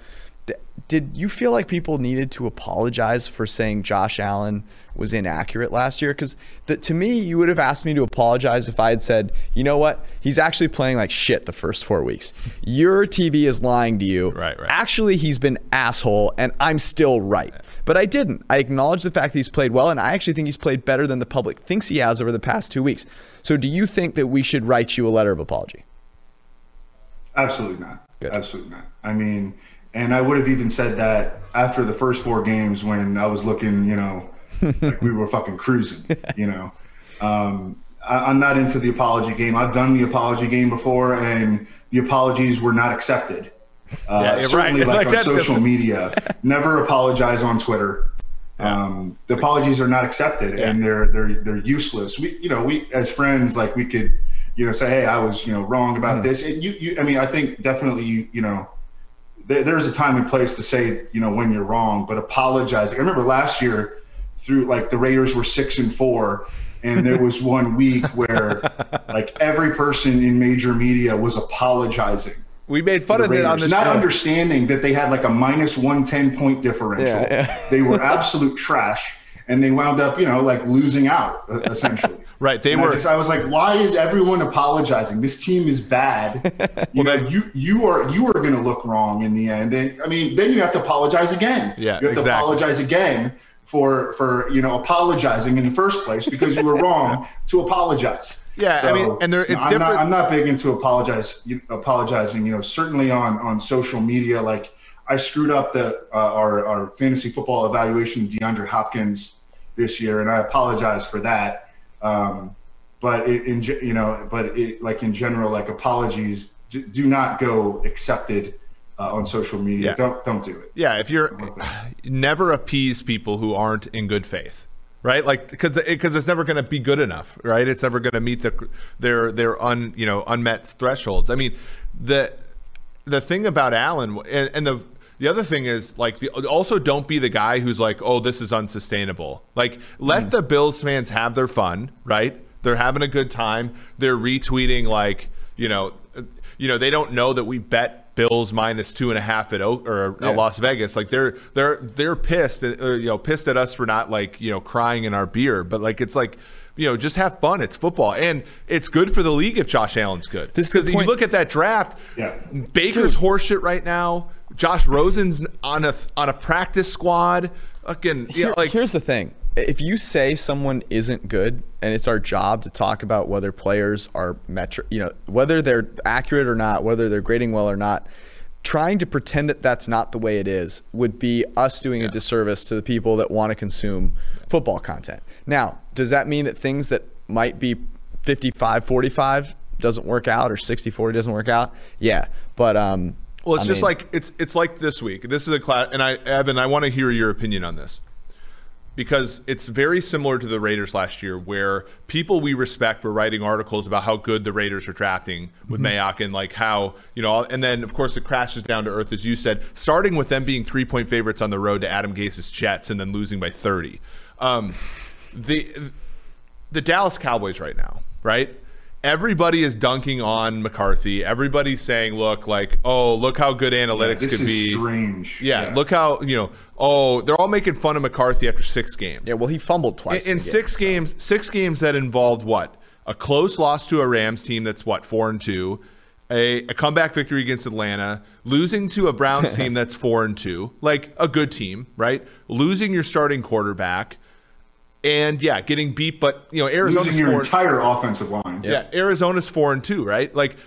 D- Did you feel like people needed to apologize for saying Josh Allen was inaccurate last year? Because to me, you would have asked me to apologize if I had said, you know what, he's actually playing like shit the first four weeks. Your TV is lying to you. Right, right. Actually, he's been asshole, and I'm still right. But I didn't. I acknowledged the fact that he's played well, and I actually think he's played better than the public thinks he has over the past two weeks. So, do you think that we should write you a letter of apology? Absolutely not. Good. Absolutely not. I mean, and I would have even said that after the first four games when I was looking, you know, *laughs* like we were fucking cruising, you know. Um, I, I'm not into the apology game. I've done the apology game before, and the apologies were not accepted. Uh, Yeah, you're certainly, right. *laughs* like, Like, on social the- media, *laughs* never apologize on Twitter. Um, the apologies are not accepted, and they're they're they're useless. We, you know, we as friends, like we could, you know, say, hey, I was, you know, wrong about this. And you, you, I mean, I think definitely, you, you know, there, there's a time and place to say, you know, when you're wrong, but apologizing. I remember last year, through like the Raiders were six and four, and there was *laughs* one week where like every person in major media was apologizing. We made fun of it on the not show. understanding that they had like a minus 110 point differential. Yeah, yeah. they were *laughs* absolute trash, and they wound up, you know, like losing out essentially. *laughs* Right, they And I were- just- I was like, why is everyone apologizing? This team is bad. *laughs* You know, that- you you are you are going to look wrong in the end, and I mean, then you have to apologize again. Yeah, you have to exactly. apologize again for for you know apologizing in the first place because you were wrong *laughs* to apologize. Yeah, I mean, and there- you know, it's I'm different- Not, I'm not big into apologize you, apologizing. You know, certainly on on social media, like I screwed up the uh, our our fantasy football evaluation, DeAndre Hopkins this year, and I apologize for that. Um, but it, in you know, but it, like in general, like apologies do not go accepted uh, on social media. Yeah. Don't don't do it. Yeah, if you're *sighs* never appease people who aren't in good faith, right? Like because because it's never going to be good enough, right? It's never going to meet the their their un you know unmet thresholds. I mean the the thing about Allen and, and the the other thing is like the, also don't be the guy who's like oh this is unsustainable. Like let the Bills fans have their fun, right? They're having a good time. They're retweeting like you know you know they don't know that we bet Bills minus two and a half at Oak or Yeah. at Las Vegas. Like they're they're they're pissed, uh, you know, pissed at us for not like you know crying in our beer. But like it's like you know just have fun. It's football, and it's good for the league if Josh Allen's good. This is the Because you look at that draft, Yeah. Baker's horseshit right now. Josh Rosen's on a on a practice squad. Fucking yeah, Here- like here's the thing if you say someone isn't good and it's our job to talk about whether players are metric you know whether they're accurate or not whether they're grading well or not trying to pretend that that's not the way it is would be us doing a disservice to the people that want to consume football content. Now does that mean that things that might be 55 45 doesn't work out or 60 40 doesn't work out? Yeah but um Well, it's I just mean- like it's it's like this week. This is a class, and I Evan, I want to hear your opinion on this because it's very similar to the Raiders last year, where people we respect were writing articles about how good the Raiders are drafting with Mm-hmm. Mayock and like how you know, and then of course it crashes down to earth as you said, starting with them being three point favorites on the road to Adam Gase's Jets and then losing by thirty. Um, the the Dallas Cowboys right now, right? Everybody is dunking on McCarthy. Everybody's saying, "Look, like, oh, look how good analytics This could is be." strange. Yeah, look how you know. Oh, they're all making fun of McCarthy after six games. yeah well he fumbled twice in, in the game, six so- games, six games that involved what? A close loss to a Rams team that's what four and two, a, a comeback victory against Atlanta, losing to a Browns *laughs* team that's four and two, like a good team, right? Losing your starting quarterback, and yeah, getting beat. But you know, Arizona's Losing your four. entire offensive line. Yeah, Arizona's four and two, right? Like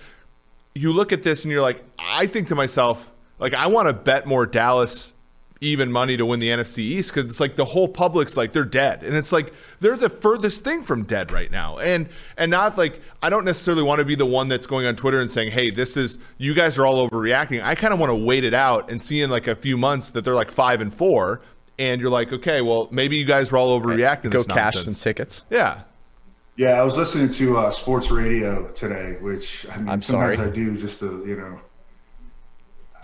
you look at this and you're like, I think to myself, like I want to bet more Dallas even money to win the NFC East because it's like the whole public's like they're dead, and it's like they're the furthest thing from dead right now, and and not like I don't necessarily want to be the one that's going on Twitter and saying, hey, this is you guys are all overreacting. I kind of want to wait it out and see in like a few months that they're like five and four. And you're like, okay, well, maybe you guys were all overreacting. go this cash some tickets Yeah, Yeah, I was listening to uh, sports radio today, which I mean, I'm sometimes sorry. I do just to you know,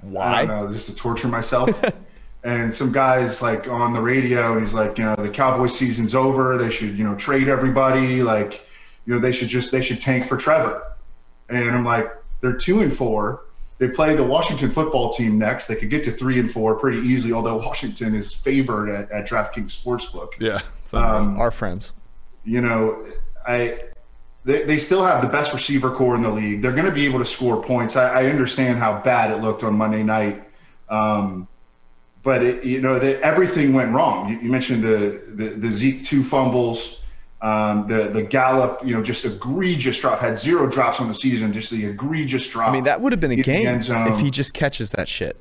I why don't know, just to torture myself. *laughs* and some guys like on the radio, he's like, you know, the Cowboy season's over. They should, you know, trade everybody. Like, you know, they should just they should tank for Trevor. And I'm like, they're two and four. They play the Washington football team next. They could get to three and four pretty easily, although Washington is favored at, at DraftKings Sportsbook. Yeah. Um, Our friends. you know, I they, they still have the best receiver corps in the league. They're going to be able to score points. I, I understand how bad it looked on Monday night, um, but it, you know that everything went wrong. You, you mentioned the, the the Zeke two fumbles, um, the the Gallup, you know, just egregious drop. Had zero drops on the season, just the egregious drop. I mean, that would have been a game if he just catches that shit.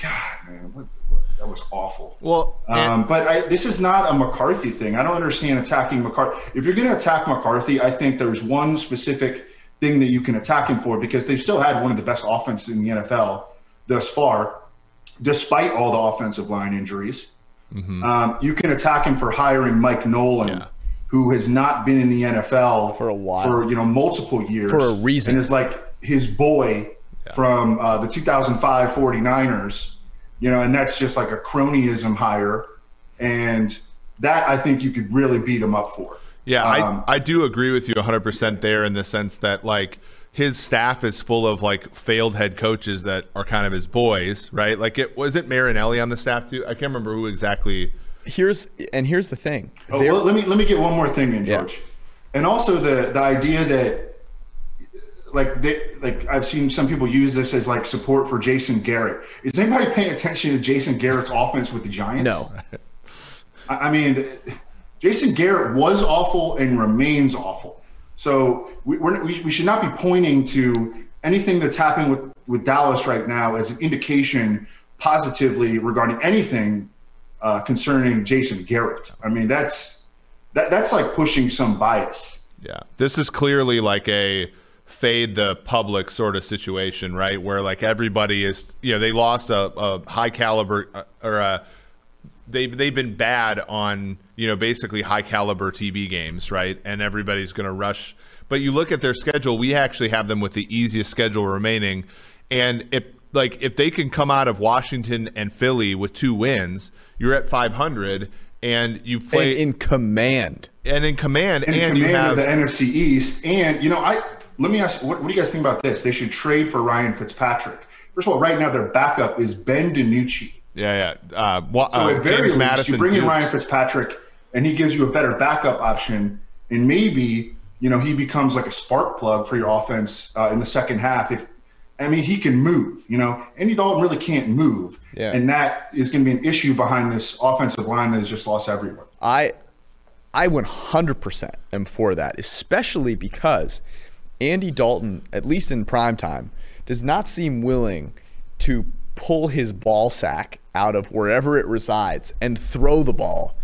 God, man, what, what, that was awful. Well, and- Um, but I, this is not a McCarthy thing. I don't understand attacking McCarthy. If you're going to attack McCarthy, I think there's one specific thing that you can attack him for because they've still had one of the best offenses in the NFL thus far, despite all the offensive line injuries. Um, you can attack him for hiring Mike Nolan, Yeah. Who has not been in the NFL For a while. for you know multiple years, For a reason. and is like his boy from uh, the 2005 49ers. You know, and that's just like a cronyism hire, and that I think you could really beat him up for. Yeah, Um, I, I do agree with you 100% there in the sense that, like, his staff is full of, like, failed head coaches that are kind of his boys, right? Like, it was it Marinelli on the staff, too? I can't remember who exactly. Here's and here's the thing. Oh, well, let me let me get one more thing in, Yeah. George, and also the the idea that like they like I've seen some people use this as like support for Jason Garrett. Is anybody paying attention to Jason Garrett's offense with the Giants? no, I I mean, Jason Garrett was awful and remains awful. So we, we're, we, we should not be pointing to anything that's happening with, with Dallas right now as an indication positively regarding anything uh, concerning Jason Garrett. I mean, that's that, that's like pushing some bias. Yeah. This is clearly like a fade the public sort of situation, right? Where, like, everybody is, you know, they lost a, a high caliber uh, or a. They've, they've been bad on you know basically high caliber TV games right and everybody's going to rush but you look at their schedule we actually have them with the easiest schedule remaining and if like if they can come out of Washington and Philly with two wins you're at 500 and you and play in command. and in command In and you have of the NFC East, and you know, I let me ask, what, what do you guys think about this? They should trade for Ryan Fitzpatrick. First of all, right now their backup is Ben DiNucci. Yeah, yeah. Uh, wa- So uh, at very James least, Madison. you bring in Ryan Fitzpatrick, and he gives you a better backup option, and maybe you know he becomes like a spark plug for your offense uh, in the second half. If I mean he can move, you know, Andy Dalton really can't move, Yeah. and that is going to be an issue behind this offensive line that has just lost everyone. I I 100% am for that, especially because Andy Dalton, at least in prime time, does not seem willing to pull his ball sack out of wherever it resides and throw the ball.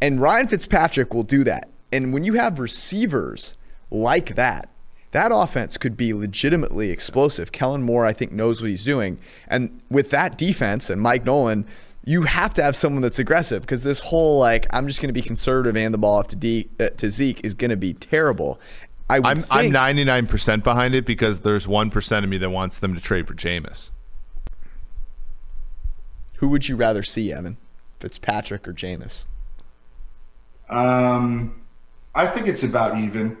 And Ryan Fitzpatrick will do that. And when you have receivers like that, that offense could be legitimately explosive. Kellen Moore, I think, knows what he's doing. And with that defense and Mike Nolan, you have to have someone that's aggressive because this whole like I'm just going to be conservative and the ball off to D, uh, to Zeke is going to be terrible. I would I'm think, I'm 99 percent behind it because there's one percent of me that wants them to trade for Jameis. Who would you rather see, Evan? Fitzpatrick or Jameis? Um, I think it's about even.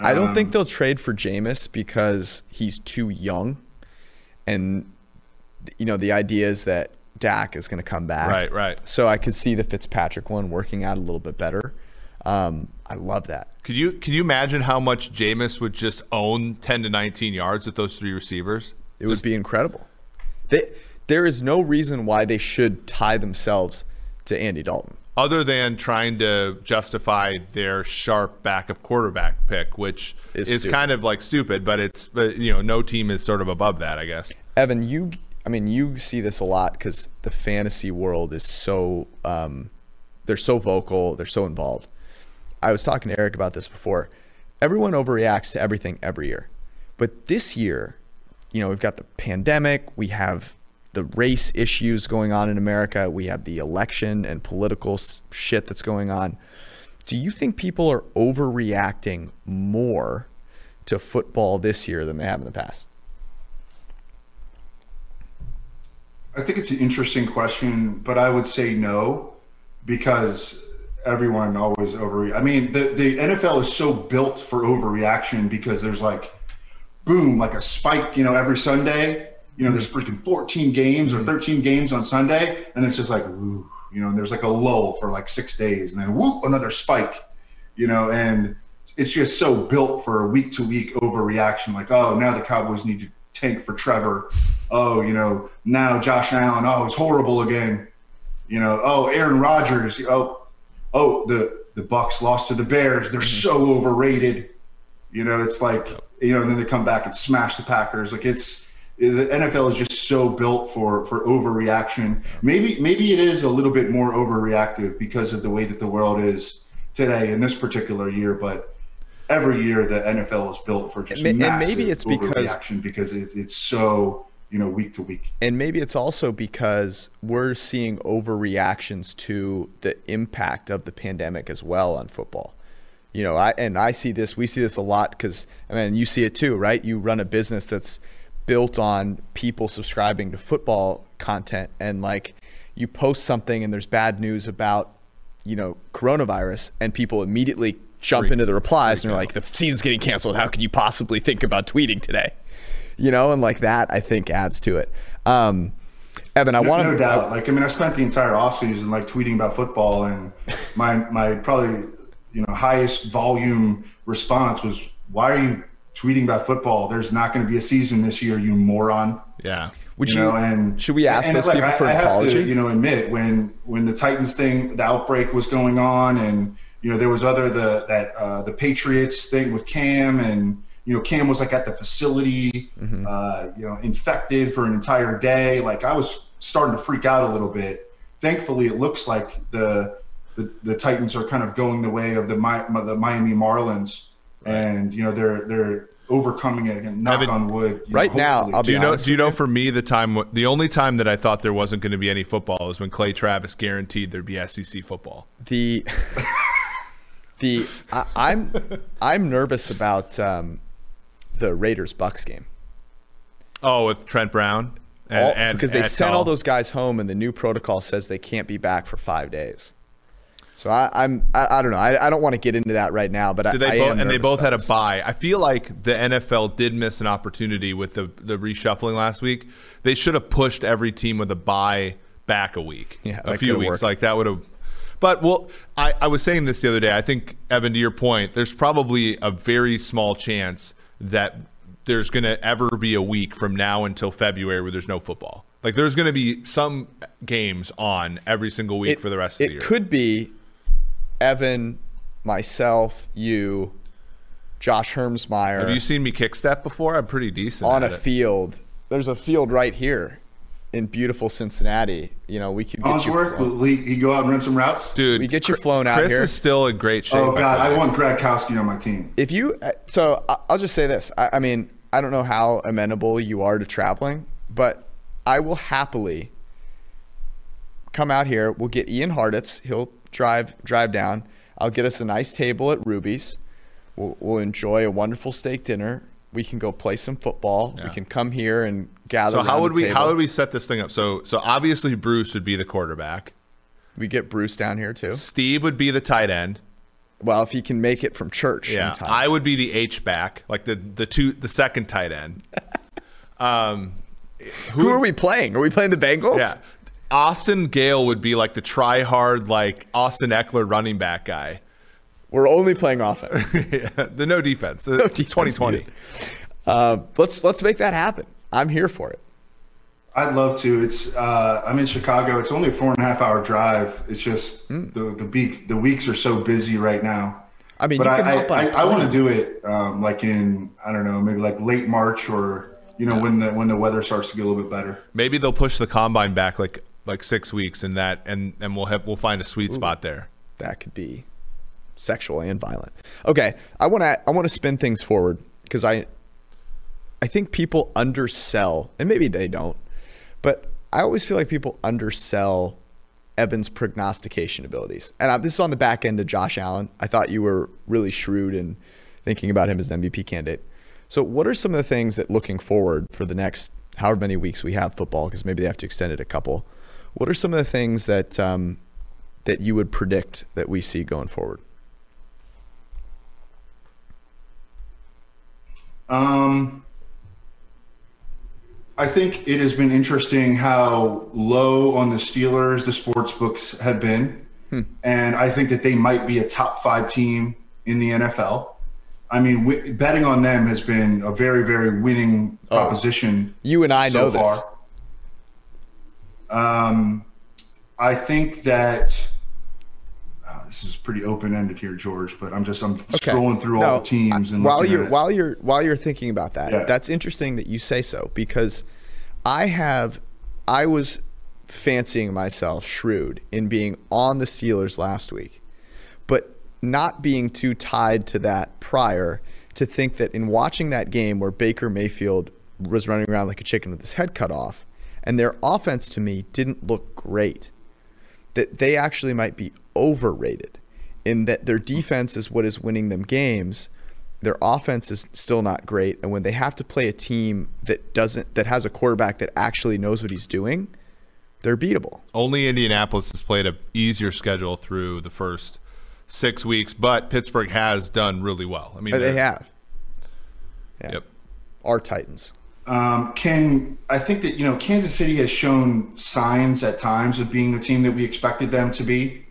I don't Um, think they'll trade for Jameis because he's too young, and you know the idea is that Dak is going to come back. Right, right. So I could see the Fitzpatrick one working out a little bit better. Um, I love that. Could you could you imagine how much Jameis would just own 10 to 19 yards with those three receivers? It would be incredible. They, there is no reason why they should tie themselves to Andy Dalton. Other than trying to justify their sharp backup quarterback pick, which Is kind of like stupid, but it's but you know no team is sort of above that, I guess. Evan, you, I mean, you see this a lot because the fantasy world is so, um, they're so vocal, they're so involved. I was talking to Eric about this before. Everyone overreacts to everything every year. But this year, you know, we've got the pandemic, we have the race issues going on in America, we have the election and political shit that's going on. Do you think people are overreacting more to football this year than they have in the past? I think it's an interesting question, but I would say no because everyone always over. I mean, the the NFL is so built for overreaction because there's like, boom, like a spike. You know, every Sunday. You know, there's freaking 14 games or 13 games on Sunday, and it's just like, woo, you know, and there's like a lull for like six days, and then whoop, another spike. You know, and it's just so built for a week to week overreaction. Like, oh, now the Cowboys need to tank for Trevor. Oh, you know, now Josh Allen. Oh, it's horrible again. You know, oh, Aaron Rodgers. Oh, oh, the the Bucks lost to the Bears. They're mm-hmm. so overrated. You know, it's like you know, and then they come back and smash the Packers. Like it's the NFL is just so built for for overreaction. Maybe maybe it is a little bit more overreactive because of the way that the world is today in this particular year, but every year the NFL is built for just and, massive and maybe it's because because it, it's so you know week to week. And maybe it's also because we're seeing overreactions to the impact of the pandemic as well on football. You know, I and I see this. We see this a lot because I mean, you see it too, right? You run a business that's built on people subscribing to football content, and like you post something and there's bad news about you know coronavirus, and people immediately jump Freak. into the replies and they're like, the season's getting canceled. How could you possibly think about tweeting today? You know, and like that, I think adds to it. Um, Evan, I no, want no doubt. Like, I mean, I spent the entire offseason like tweeting about football, and *laughs* my my probably you know highest volume response was, "Why are you tweeting about football? There's not going to be a season this year, you moron." Yeah. Would you, you know, and should we ask and those people for I, an apology? I to, you know, admit when when the Titans thing, the outbreak was going on, and you know, there was other the that uh, the Patriots thing with Cam, and you know, Cam was like at the facility, mm-hmm. uh, you know, infected for an entire day. Like I was starting to freak out a little bit. Thankfully, it looks like the the, the Titans are kind of going the way of the the Miami Marlins, right. and you know they're they're overcoming it again. Knock Evan, on wood. right know, now, I'll do you know? Do you know? For me, the time, the only time that I thought there wasn't going to be any football was when Clay Travis guaranteed there'd be SEC football. The *laughs* The I, am I'm, I'm nervous about um, the Raiders Bucks game. Oh, with Trent Brown, and, all, and because they sent all those guys home, and the new protocol says they can't be back for five days. So I, I'm I, I don't know I, I don't want to get into that right now, but I, they both, and they both had a bye. I feel like the NFL did miss an opportunity with the the reshuffling last week. They should have pushed every team with a bye back a week, yeah, a few weeks. Worked. Like that would have but well, I, I was saying this the other day. I think Evan, to your point, there's probably a very small chance that there's going to ever be a week from now until February where there's no football. Like there's going to be some games on every single week it, for the rest of the year. It could be Evan, myself, you, Josh Hermsmeyer. Have you seen me kick step before? I'm pretty decent on a it. field. There's a field right here in beautiful Cincinnati, you know, we could get Collinsworth, you. Will he, he go out and run some routes? Dude, we get you flown out here. Chris here. is still in great shape. Oh God, I, I want Gradkowski on my team. If you, uh, so I'll just say this. I, I mean, I don't know how amenable you are to traveling, but I will happily come out here. We'll get Ian Hartitz. He'll drive drive down. I'll get us a nice table at Ruby's. We'll, we'll enjoy a wonderful steak dinner. We can go play some football. Yeah. We can come here and gather. So how would we table. how would we set this thing up? So so obviously Bruce would be the quarterback. We get Bruce down here too. Steve would be the tight end. Well, if he can make it from church. Yeah, I would be the H back, like the the two the second tight end. *laughs* um, who, who, are we playing? Are we playing the Bengals? Yeah. Austin Gayle would be like the try hard, like Austin Ekeler running back guy. We're only playing offense. *laughs* yeah, the no defense. No it's defense 2020. Uh, let's let's make that happen. I'm here for it. I'd love to. It's uh, I'm in Chicago. It's only a four and a half hour drive. It's just mm. the the week the weeks are so busy right now. I mean, but I I, I, I want to do it um, like in I don't know maybe like late March or you know yeah. when the when the weather starts to get a little bit better. Maybe they'll push the combine back like like six weeks and that and and we'll have we'll find a sweet Ooh, spot there. That could be sexual and violent. Okay, I want to I want to spin things forward because I I think people undersell, and maybe they don't, but I always feel like people undersell Evan's prognostication abilities. And I, this is on the back end of Josh Allen. I thought you were really shrewd in thinking about him as an MVP candidate. So, what are some of the things that looking forward for the next however many weeks we have football, because maybe they have to extend it a couple. What are some of the things that um, that you would predict that we see going forward? Um, I think it has been interesting how low on the Steelers the sports books have been, hmm. and I think that they might be a top five team in the NFL. I mean, w- betting on them has been a very, very winning oh. proposition. Oh, you and I so know far. Um, I think that uh, this is pretty open ended here, George. But I'm just I'm okay. scrolling through all the teams and while you're while you're while you're thinking about that, yeah. that's interesting that you say so because I have I was fancying myself shrewd in being on the Steelers last week, but not being too tied to that prior to think that in watching that game where Baker Mayfield was running around like a chicken with his head cut off, and their offense to me didn't look great, that they actually might be overrated in that their defense is what is winning them games. Their offense is still not great, and when they have to play a team that doesn't that has a quarterback that actually knows what he's doing, they're beatable. Only Indianapolis has played a easier schedule through the first six weeks, but Pittsburgh has done really well. I mean, uh, they have. Yeah. Yep. Our Titans. Um, can I think that you know Kansas City has shown signs at times of being the team that we expected them to be,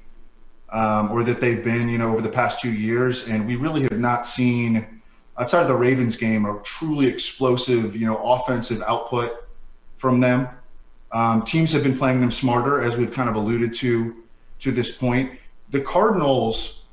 um, or that they've been, you know, over the past two years, and we really have not seen outside of the Ravens game a truly explosive, you know, offensive output from them. Um, teams have been playing them smarter, as we've kind of alluded to to this point the Cardinals,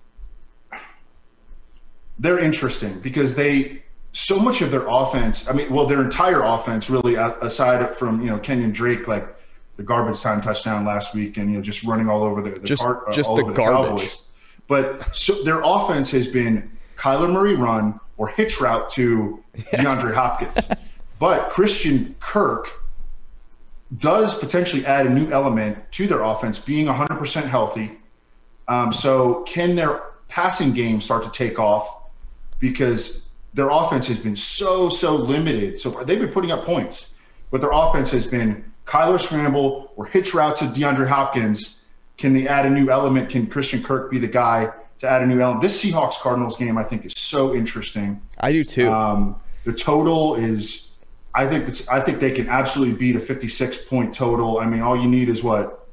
they're interesting because they so much of their offense. I mean, well, their entire offense really, aside from you know Kenyan Drake, like the garbage time touchdown last week, and you know just running all over the, the just car, uh, just the, the garbage. Cowboys. But so their offense has been Kyler Murray run or hitch route to yes. DeAndre Hopkins. but Christian Kirk does potentially add a new element to their offense, being 100% healthy um, so can their passing game start to take off because their offense has been so so limited so. They've been putting up points, but their offense has been Kyler scramble or hitch route to DeAndre Hopkins. Can they add a new element? Can Christian Kirk be the guy to add a new element? This Seahawks Cardinals game I think is so interesting. I do too. Um, the total is, I think it's, I think they can absolutely beat a 56 point total. I mean, all you need is what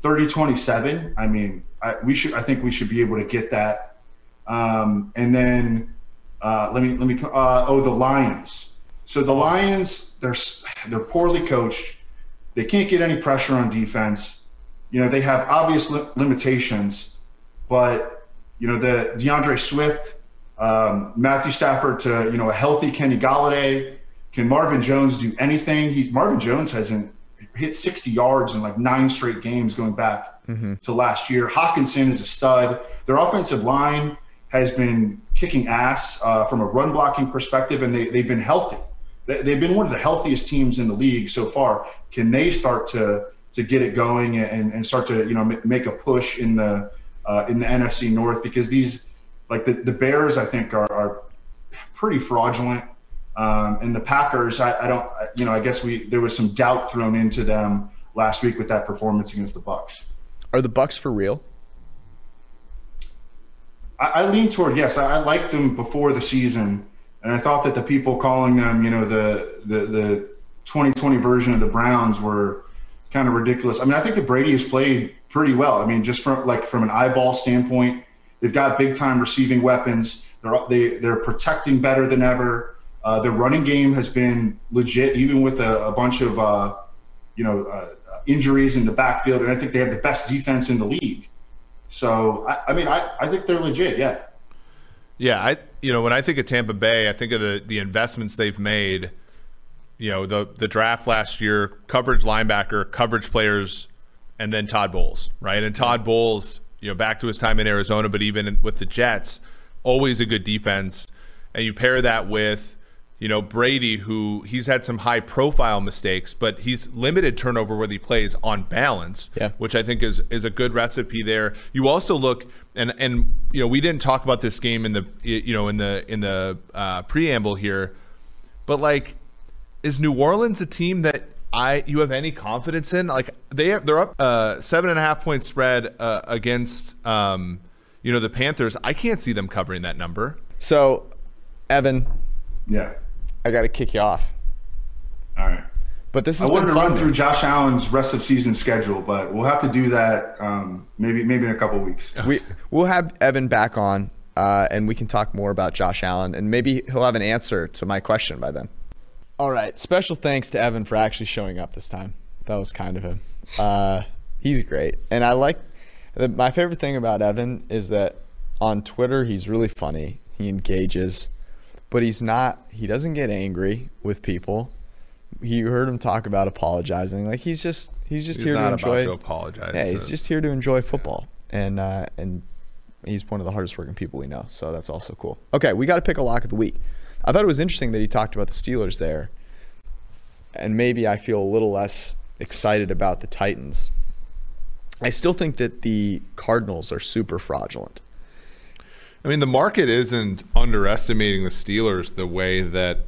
30 27. I mean, I, we should. I think we should be able to get that. Um, and then uh, let me let me. Uh, oh, the Lions. So the Lions, they're they're poorly coached. They can't get any pressure on defense. You know, they have obvious li- limitations, but you know the D'Andre Swift, um, Matthew Stafford to you know a healthy Kenny Golladay. Can Marvin Jones do anything? He, Marvin Jones hasn't hit 60 yards in like nine straight games going back mm-hmm. to last year. Hockenson is a stud. Their offensive line has been kicking ass uh, from a run blocking perspective, and they, they've been healthy. They, they've been one of the healthiest teams in the league so far. Can they start to to get it going and, and start to you know make a push in the uh, in the NFC North? Because these like the, the Bears, I think are, are pretty fraudulent. Um, and the Packers, I, I, don't, you know, I guess we there was some doubt thrown into them last week with that performance against the Bucks. Are the Bucks for real? I, I lean toward yes. I, I, liked them before the season, and I thought that the people calling them, you know, the the the 2020 version of the Browns were kind of ridiculous. I mean, I think that Brady has played pretty well. I mean, just from like from an eyeball standpoint, they've got big time receiving weapons. They're they they're protecting better than ever. Uh, their running game has been legit, even with a, a bunch of uh, you know uh, injuries in the backfield, and I think they have the best defense in the league. So I, I mean, I, I think they're legit. Yeah. Yeah, I you know when I think of Tampa Bay, I think of the the investments they've made. You know the the draft last year, coverage linebacker, coverage players, and then Todd Bowles, right? And Todd Bowles, you know, back to his time in Arizona, but even with the Jets, always a good defense. And you pair that with you know, Brady, who he's had some high profile mistakes, but he's limited turnover where he plays on balance, yeah. which I think is is a good recipe there. You also look and and you know, we didn't talk about this game in the you know, in the in the uh, preamble here, but like is New Orleans a team that I you have any confidence in? Like they they're up uh, seven and a half point spread uh, against um, you know the Panthers. I can't see them covering that number. So, Evan, Yeah. I got to kick you off. All right. But this is. I wanted to run through. Josh Allen's rest of season schedule, but we'll have to do that um, maybe maybe in a couple weeks. *laughs* we we'll have Evan back on, uh, and we can talk more about Josh Allen, and maybe he'll have an answer to my question by then. All right, special thanks to Evan for actually showing up this time. That was kind of him. Uh, he's great, and I like. The, my favorite thing about Evan is that on Twitter he's really funny. He engages, but he's not. He doesn't get angry with people. You heard him talk about apologizing. Like he's just he's just He's here to enjoy. about to apologize. Yeah, to- he's just here to enjoy football, and uh, and he's one of the hardest working people we know. So that's also cool. Okay, we got to pick a lock of the week. I thought it was interesting that he talked about the Steelers there, and maybe I feel a little less excited about the Titans. I still think that the Cardinals are super fraudulent. I mean, the market isn't underestimating the Steelers the way that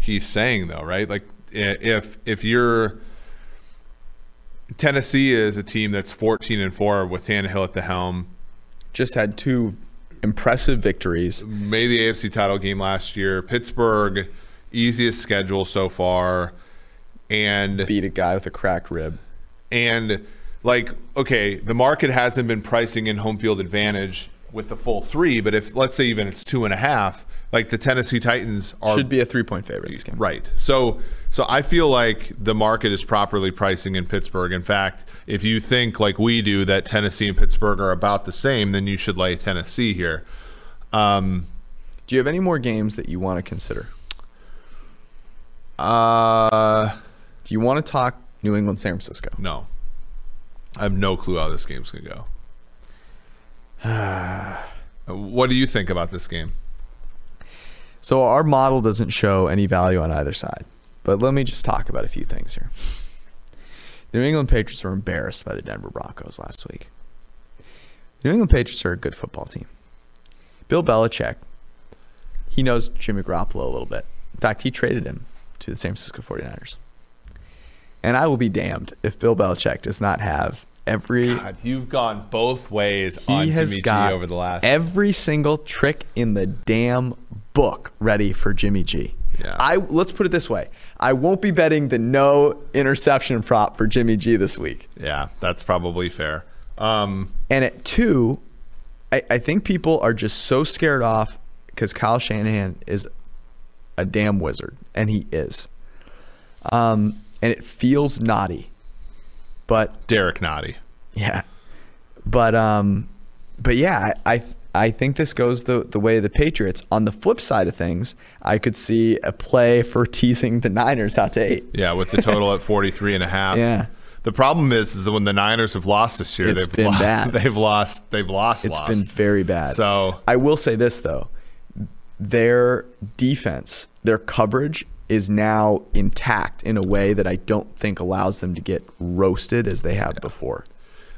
he's saying, though, right? Like, if if you're Tennessee is a team that's 14 and four with Tannehill at the helm, Just had two impressive victories. made the AFC title game last year. Pittsburgh, easiest schedule so far, and Beat a guy with a cracked rib. and like okay, the market hasn't been pricing in home field advantage with the full three, but if let's say even it's two and a half, like the Tennessee Titans are Should be a three point favorite this game. Right. So so I feel like the market is properly pricing in Pittsburgh. In fact, if you think like we do that Tennessee and Pittsburgh are about the same, then you should lay Tennessee here. Um, Do you have any more games that you want to consider? uh, Do you want to talk New England, San Francisco? no. I have no clue how this game's going to go. *sighs* what do you think about this game? So our model doesn't show any value on either side. But let me just talk about a few things here. The New England Patriots were embarrassed by the Denver Broncos last week. The New England Patriots are a good football team. Bill Belichick, he knows Jimmy Garoppolo a little bit. In fact, he traded him to the San Francisco 49ers. And I will be damned if Bill Belichick does not have every God, you've gone both ways he on has Jimmy got G over the last. every single trick in the damn book ready for Jimmy G. Yeah. I let's put it this way: I won't be betting the no interception prop for Jimmy G this week. yeah, that's probably fair. Um, And at two, I, I think people are just so scared off because Kyle Shanahan is a damn wizard, and he is. Um, and it feels naughty, but Derrick Nnadi. Yeah, but um, but yeah, I I, I think this goes the the way of the Patriots. On the flip side of things, I could see a play for teasing the Niners out to eight. Yeah, with the total at 43 and a half. Yeah. The problem is, is that when the Niners have lost this year, It's they've been lo- bad. *laughs* They've lost. They've lost. It's lost. been very bad. So I will say this though, their defense, their coverage is now intact in a way that I don't think allows them to get roasted as they have before.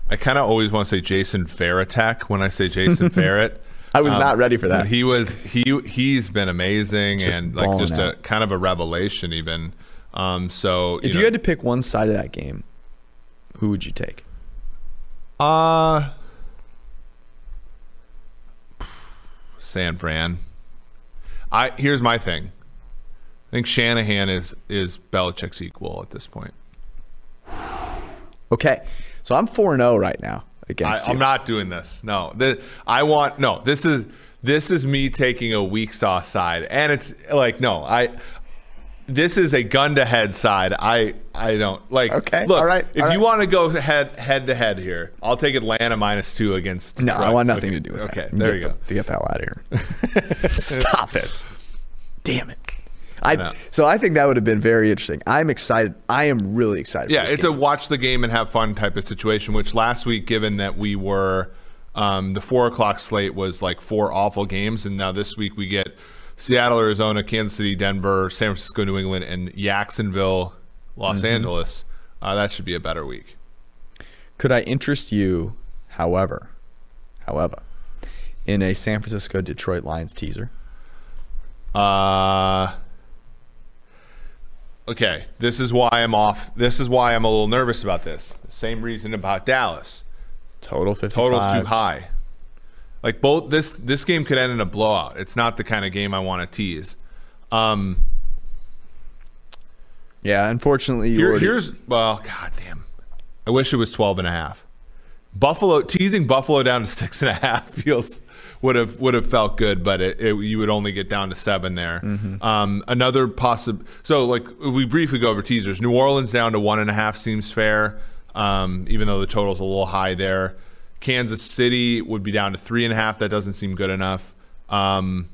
I kind of always want to say Jason Ferretek when I say Jason *laughs* Ferret. I was not ready for that. He was he he's been amazing Just and like just a kind of a revelation even. Um, so If know, you had to pick one side of that game, who would you take? Uh San Fran. I here's my thing. I think Shanahan is is Belichick's equal at this point. Okay, so I'm four and zero right now I, against you. I'm not doing this. No, the, I want no. This is this is me taking a weak sauce side, and it's like no, I. This is a gun to head side. I I don't like. Okay, look. all right, if all you right. want to go head head to head here, I'll take Atlanta minus two against. No, I want nothing Okay, to do with okay, that. Okay, there Get you go. the- to get the hell out of here. *laughs* Stop it. Damn it. I, so I think that would have been very interesting. I'm excited. I am really excited. Yeah, for this it's a watch the game and have fun type of situation. Which last week, given that we were um, the four o'clock slate was like four awful games, and now this week we get Seattle, Arizona, Kansas City, Denver, San Francisco, New England, and Jacksonville, Los Mm-hmm. Angeles. Uh, that should be a better week. Could I interest you, however, however, in a San Francisco Detroit Lions teaser? Uh, okay, this is why I'm off. This is why I'm a little nervous about this. Same reason about Dallas. Total 55. Total's too high. Like both this this game could end in a blowout. It's not the kind of game I want to tease. Um, Yeah, unfortunately, you here, already- here's well, god damn. I wish it was 12 and a half. Buffalo teasing Buffalo down to six and a half *laughs* feels would have would have felt good, but it, it, you would only get down to seven there. Um, another possible. So like if we briefly go over teasers. New Orleans down to one and a half seems fair, um, even though the total's a little high there. Kansas City would be down to three and a half. That doesn't seem good enough. Um,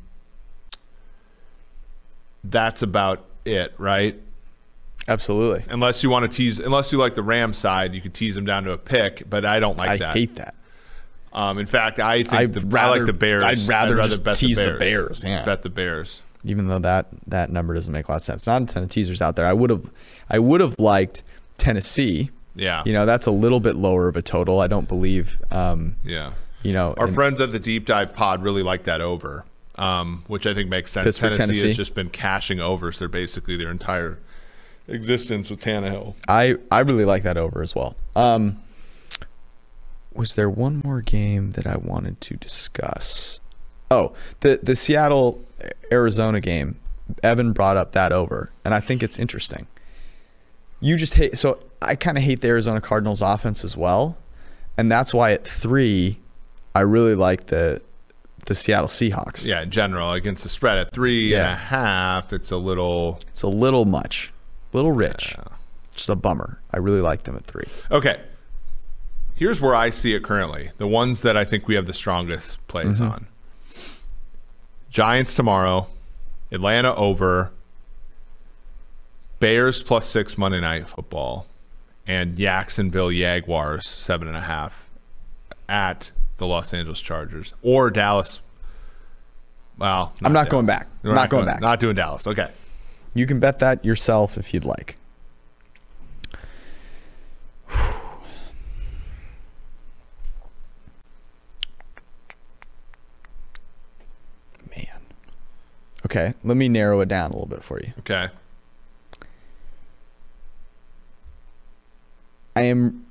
that's about it, right? Absolutely. Unless you want to tease, unless you like the Rams side, you could tease them down to a pick. But I don't like I that. I hate that. Um, in fact, I think I'd the, I like the Bears. I'd rather just bet tease the Bears, yeah. Bet the Bears. Even though that that number doesn't make a lot of sense. Not a ton of teasers out there. I would have, I would have liked Tennessee. Yeah. You know, that's a little bit lower of a total. I don't believe. Um, Yeah. you know, Our and- friends at the Deep Dive Pod really like that over, um, which I think makes sense. Tennessee, Tennessee. has just been cashing overs. They're basically their entire existence with Tannehill. I I really like that over as well. Um, was there one more game that I wanted to discuss? Oh, the the Seattle Arizona game. Evan brought up that over, and I think it's interesting. You just hate so I kind of hate the Arizona Cardinals offense as well, and that's why at three, I really like the the Seattle Seahawks. Yeah, in general, against the spread at three and a half, it's a little It's a little much, little rich. Just a bummer. I really like them at three. Okay. Here's where I see it currently. The ones that I think we have the strongest plays Mm-hmm. on. Giants tomorrow, Atlanta over, Bears plus six Monday night football, and Jacksonville Jaguars seven and a half at the Los Angeles Chargers or Dallas. Well, I'm not Dallas. going back. We're not going back. Not doing Dallas. Okay. You can bet that yourself if you'd like. *sighs* Man. Okay, let me narrow it down a little bit for you. Okay. I am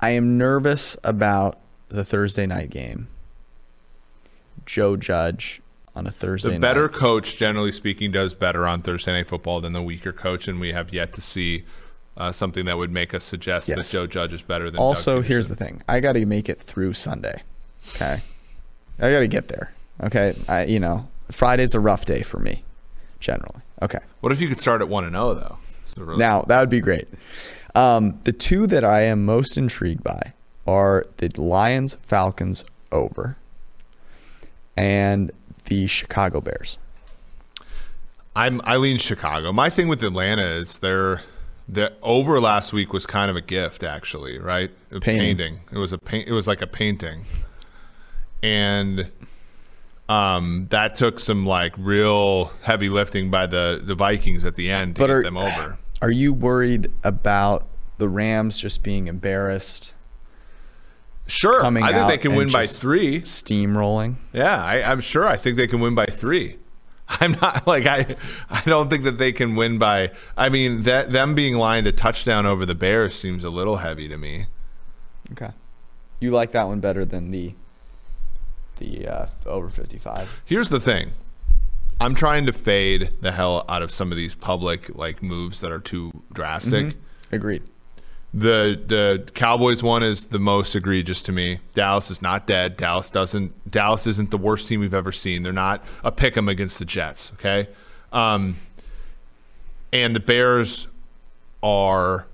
I am nervous about the Thursday night game. Joe Judge on a Thursday The better night. coach, generally speaking, does better on Thursday Night Football than the weaker coach, and we have yet to see uh, something that would make us suggest Yes. that Joe Judge is better than. also here's the thing i got to make it through sunday okay i got to get there okay i you know friday's a rough day for me generally okay What if you could start at one and zero though? Really- now that would be great um, the two that i am most intrigued by are the lions falcons over and the chicago bears I'm I lean Chicago. My thing with Atlanta is they their the over last week was kind of a gift, actually, right? A Painting. painting. It was a paint. It was like a painting, and um, that took some like real heavy lifting by the the Vikings at the end to But get are- them over. *sighs* are you worried about the rams just being embarrassed Sure, coming I think they can win by three. steamrolling Yeah, I, I'm sure. I think they can win by three. *laughs* I'm not like I. I don't think that they can win by. I mean, that them being lined a touchdown over the Bears seems a little heavy to me. Okay. You like that one better than the the uh, over 55. Here's the thing. I'm trying to fade the hell out of some of these public like moves that are too drastic. Agreed. The the Cowboys one is the most egregious to me. Dallas is not dead. Dallas doesn't. Dallas isn't the worst team we've ever seen. They're not a pick 'em against the Jets. Okay, um, and the Bears are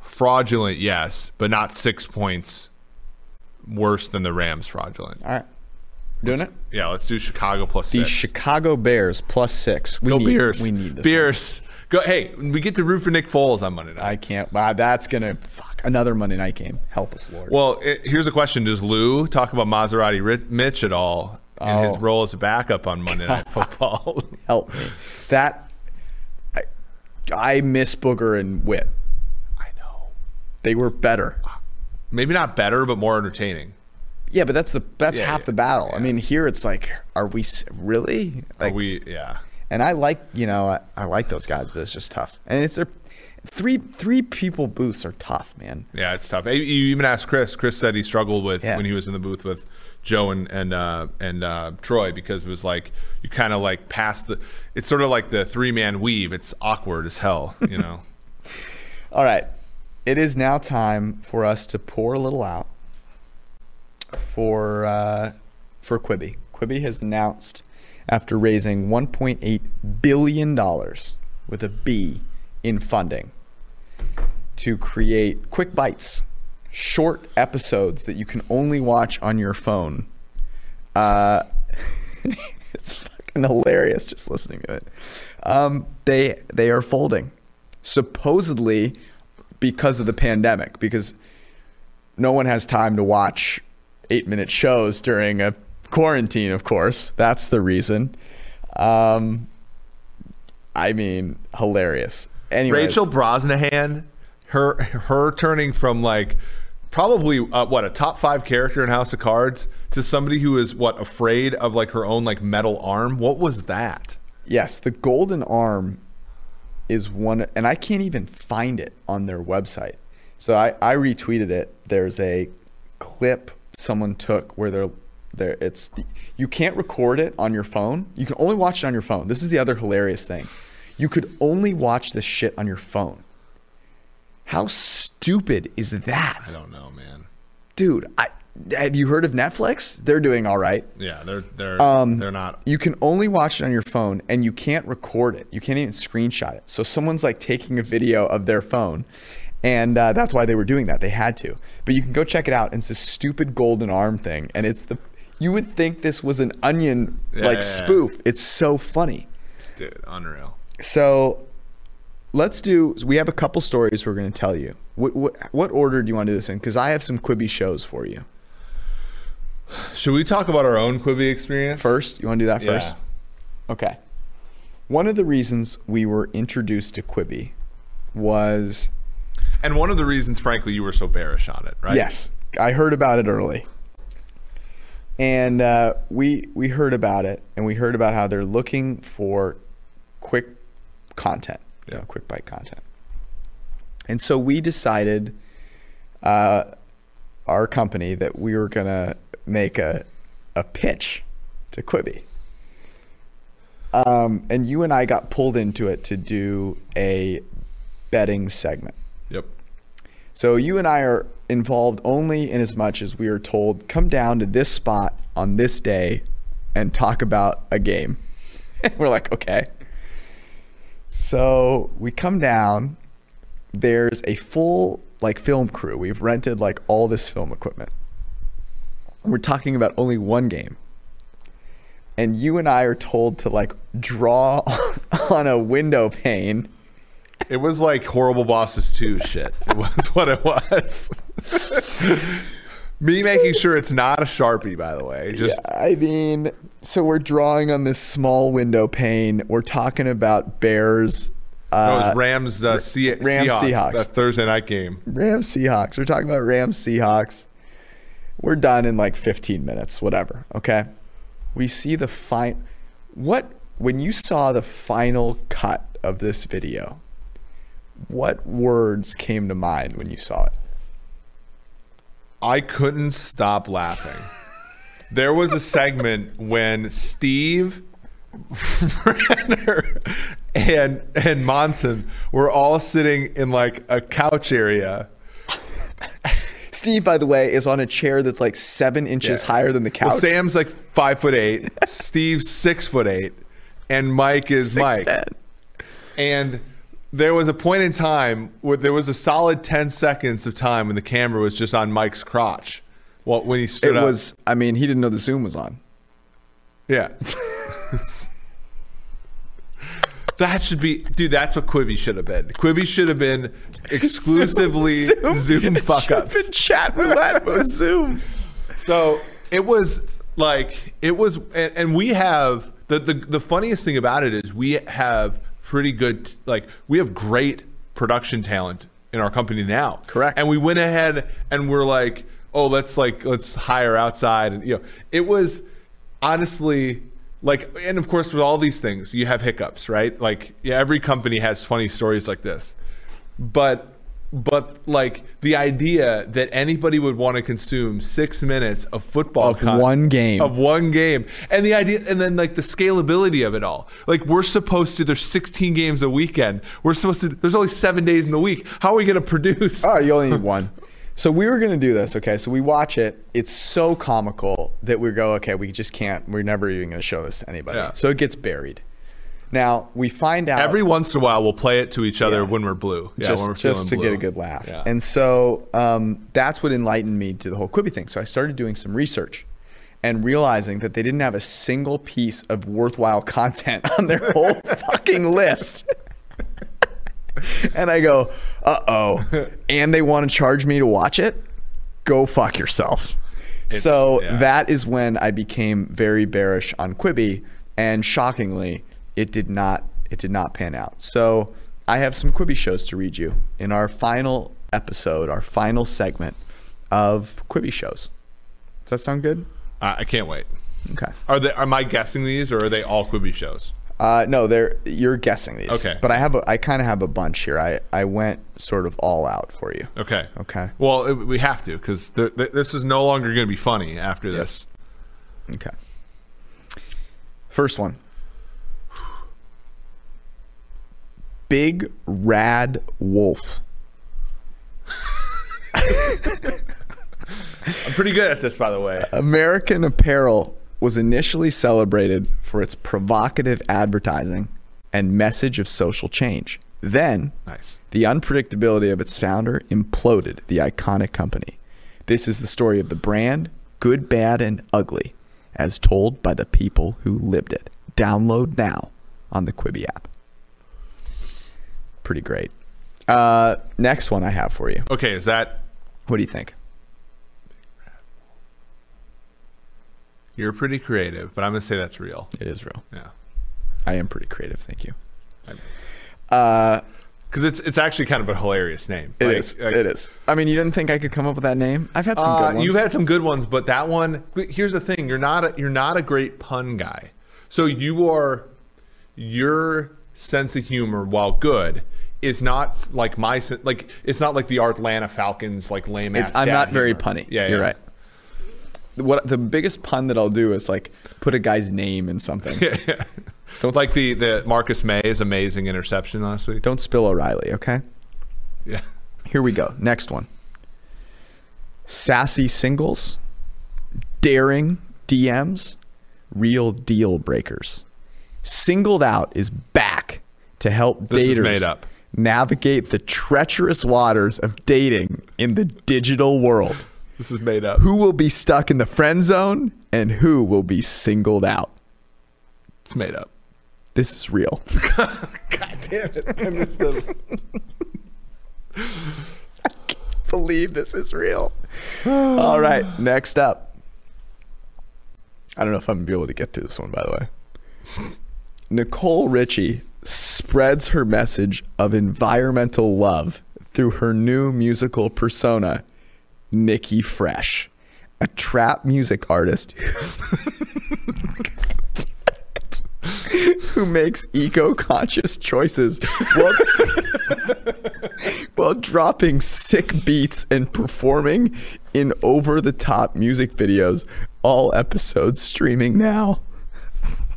fraudulent, yes, but not six points worse than the Rams fraudulent. All right. Doing it? Yeah, let's do Chicago plus The six. Chicago Bears plus six. We Go need, Bears. We need this. Bears. Go. Hey, we get to root for Nick Foles on Monday night. I can't. Wow, that's gonna fuck another Monday night game. Help us, Lord. Well, it, here's a question: Does Lou talk about Maserati Ri- Mitch at all in his Oh. role as a backup on Monday Night *laughs* Football? Help me. That I, I miss Booger and Wit. I know. They were better. Maybe not better, but more entertaining. Yeah, but that's the that's Yeah, half yeah, the battle. I mean, here it's like, are we really Are we, yeah. And I like, you know, I, I like those guys, but it's just tough. And it's their three three people booths are tough, man. Yeah, it's tough. You even asked Chris. Chris said he struggled with Yeah. when he was in the booth with Joe and and uh, and uh, Troy because it was like you kind of like pass the. It's sort of like the three man weave. It's awkward as hell, you know. *laughs* All right. It is now time for us to pour a little out for uh, for Quibi. Quibi has announced after raising 1.8 billion dollars with a B in funding to create quick bites, short episodes that you can only watch on your phone. Uh, *laughs* it's fucking hilarious just listening to it. Um, they they are folding, supposedly because of the pandemic, because no one has time to watch eight minute shows during a quarantine. Of course, that's the reason. Um, I mean, hilarious. Anyways, Rachel Brosnahan, her her turning from like probably uh, what a top five character in House of Cards to somebody who is what afraid of like her own like metal arm. What was that? Yes, the golden arm is one, and I can't even find it on their website. So I, I retweeted it. There's a clip someone took where they're there. It's the, you can't record it on your phone. You can only watch it on your phone. This is the other hilarious thing. You could only watch this shit on your phone. How stupid is that, I don't know, man. dude? I have you heard of Netflix? They're doing all right. Yeah, they're they're Um, they're not. You can only watch it on your phone and you can't record it. You can't even screenshot it. So someone's like taking a video of their phone. And uh, that's why they were doing that. They had to. But you can go check it out. And it's this stupid golden arm thing. And it's the, you would think this was an onion Yeah, like yeah, yeah. spoof. It's so funny. Dude, unreal. So let's do, we have a couple stories we're going to tell you. What, what, what order do you want to do this in? Because I have some Quibi shows for you. Should we talk about our own Quibi experience First, you want to do that Yeah. first? Okay. One of the reasons we were introduced to Quibi was And one of the reasons, frankly, you were so bearish on it, right? yes, I heard about it early, and uh, we we heard about it, and we heard about how they're looking for quick content, you know, Yeah. quick bite content, and so we decided, uh, our company, that we were gonna make a a pitch to Quibi. Um, and you and I got pulled into it to do a betting segment. So you and I are involved only in as much as we are told, come down to this spot on this day and talk about a game. *laughs* We're like, okay. So we come down. There's a full like film crew. We've rented like all this film equipment. We're talking about only one game. And you and I are told to like draw *laughs* on a window pane It was like horrible bosses 2 shit. It was what it was. Me making sure it's not a Sharpie, by the way. Just I mean, so we're drawing on this small window pane. We're talking about Bears, no, it uh, was Rams uh, Se- Rams, Seahawks, Seahawks. that Thursday night game. Rams Seahawks. We're talking about Rams Seahawks. We're done in like 15 minutes, whatever. Okay. We see the fine. What, when you saw the final cut of this video, what words came to mind when you saw it? I couldn't stop laughing. There was a segment when Steve Brenner and and Monson were all sitting in like a couch area. Steve, by the way, is on a chair that's like seven inches Yeah. higher than the couch. Well, Sam's like five foot eight, Steve's six foot eight, and Mike is Mike. 6'10". And there was a point in time where there was a solid ten seconds of time when the camera was just on Mike's crotch. Well, when he stood It up. was, I mean, he didn't know the Zoom was on. Yeah. that should be, dude. That's what Quibi should have been. Quibi should have been *laughs* exclusively Zoom, fuck Should've ups. been chat roulette with Zoom. So it was like it was, and, and we have the, the the funniest thing about it is we have pretty good, like we have great production talent in our company now. Correct. And we went ahead and we're like, oh, let's like let's hire outside, and you know, it was honestly like, and of course, with all these things, you have hiccups, right? Like, yeah, every company has funny stories like this, but but like the idea that anybody would want to consume six minutes of football Of one game. of one game and the idea and then like the scalability of it all like we're supposed to there's 16 games a weekend we're supposed to there's only seven days in the week how are we going to produce Oh, you only need *laughs* one. So we were gonna do this, okay? So we watch it. It's so comical that we go, okay, we just can't. We're never even gonna show this to anybody. Yeah. So it gets buried. Now we find out every once in a while we'll play it to each other Yeah. when we're blue yeah just we're just to feeling get a good laugh. Yeah. And so um, that's what enlightened me to the whole Quibi thing. So I started doing some research and realizing that they didn't have a single piece of worthwhile *laughs* content on their whole fucking list. and I go, uh oh. And they want to charge me to watch it? Go fuck yourself. so yeah. that is when I became very bearish on Quibi, and shockingly, it did not it did not pan out. So I have some Quibi shows to read you in our final episode, our final segment of Quibi shows. Does that sound good? I I can't wait Okay. are they am i guessing these or are they all quibi shows Uh, no, they're you're guessing these. Okay. But I have a I kind of have a bunch here. I I went sort of all out for you. okay Okay. well it, we have to because th- th- this is no longer going to be funny after this Okay. First one. Big Rad Wolf. i'm pretty good at this by the way American Apparel was initially celebrated for its provocative advertising and message of social change. Then, nice the unpredictability of its founder imploded the iconic company. This is the story of the brand, good, bad, and ugly, as told by the people who lived it. Download now on the Quibi app. Pretty great. Uh, next one I have for you. okay is that What do you think? you're pretty creative but i'm going to say that's real It is real. yeah I am pretty creative. Thank you. Uh, because it's it's actually kind of a hilarious name It Like- is. like- it is. I mean, you didn't think I could come up with that name? I've had some Uh, good ones. You've had some good ones, but that one. Here's the thing: you're not a, you're not a great pun guy. So you are your sense of humor, while good, is not like my like it's not like the Atlanta Falcons like lame ass. I'm not very punny. Yeah, you're yeah. right. What the biggest pun that I'll do is like put a guy's name in something. *laughs* Yeah, Don't Like the the Marcus Maye's amazing interception last week. don't spill O'Reilly. Okay. Yeah. Here we go. Next one. Sassy singles, daring DMs, real deal breakers. Singled out is back to help This daters navigate the treacherous waters of dating in the digital world. This is made up. Who will be stuck in the friend zone and who will be singled out? It's made up. This is real. *laughs* God damn it! I missed them. *laughs* believe this is real. All right, next up. I don't know if I'm gonna be able to get to this one, by the way. Nicole Richie spreads her message of environmental love through her new musical persona, Nikki Fresh, a trap music artist *laughs* who makes eco-conscious choices while, *laughs* while dropping sick beats and performing in over-the-top music videos. All episodes streaming now.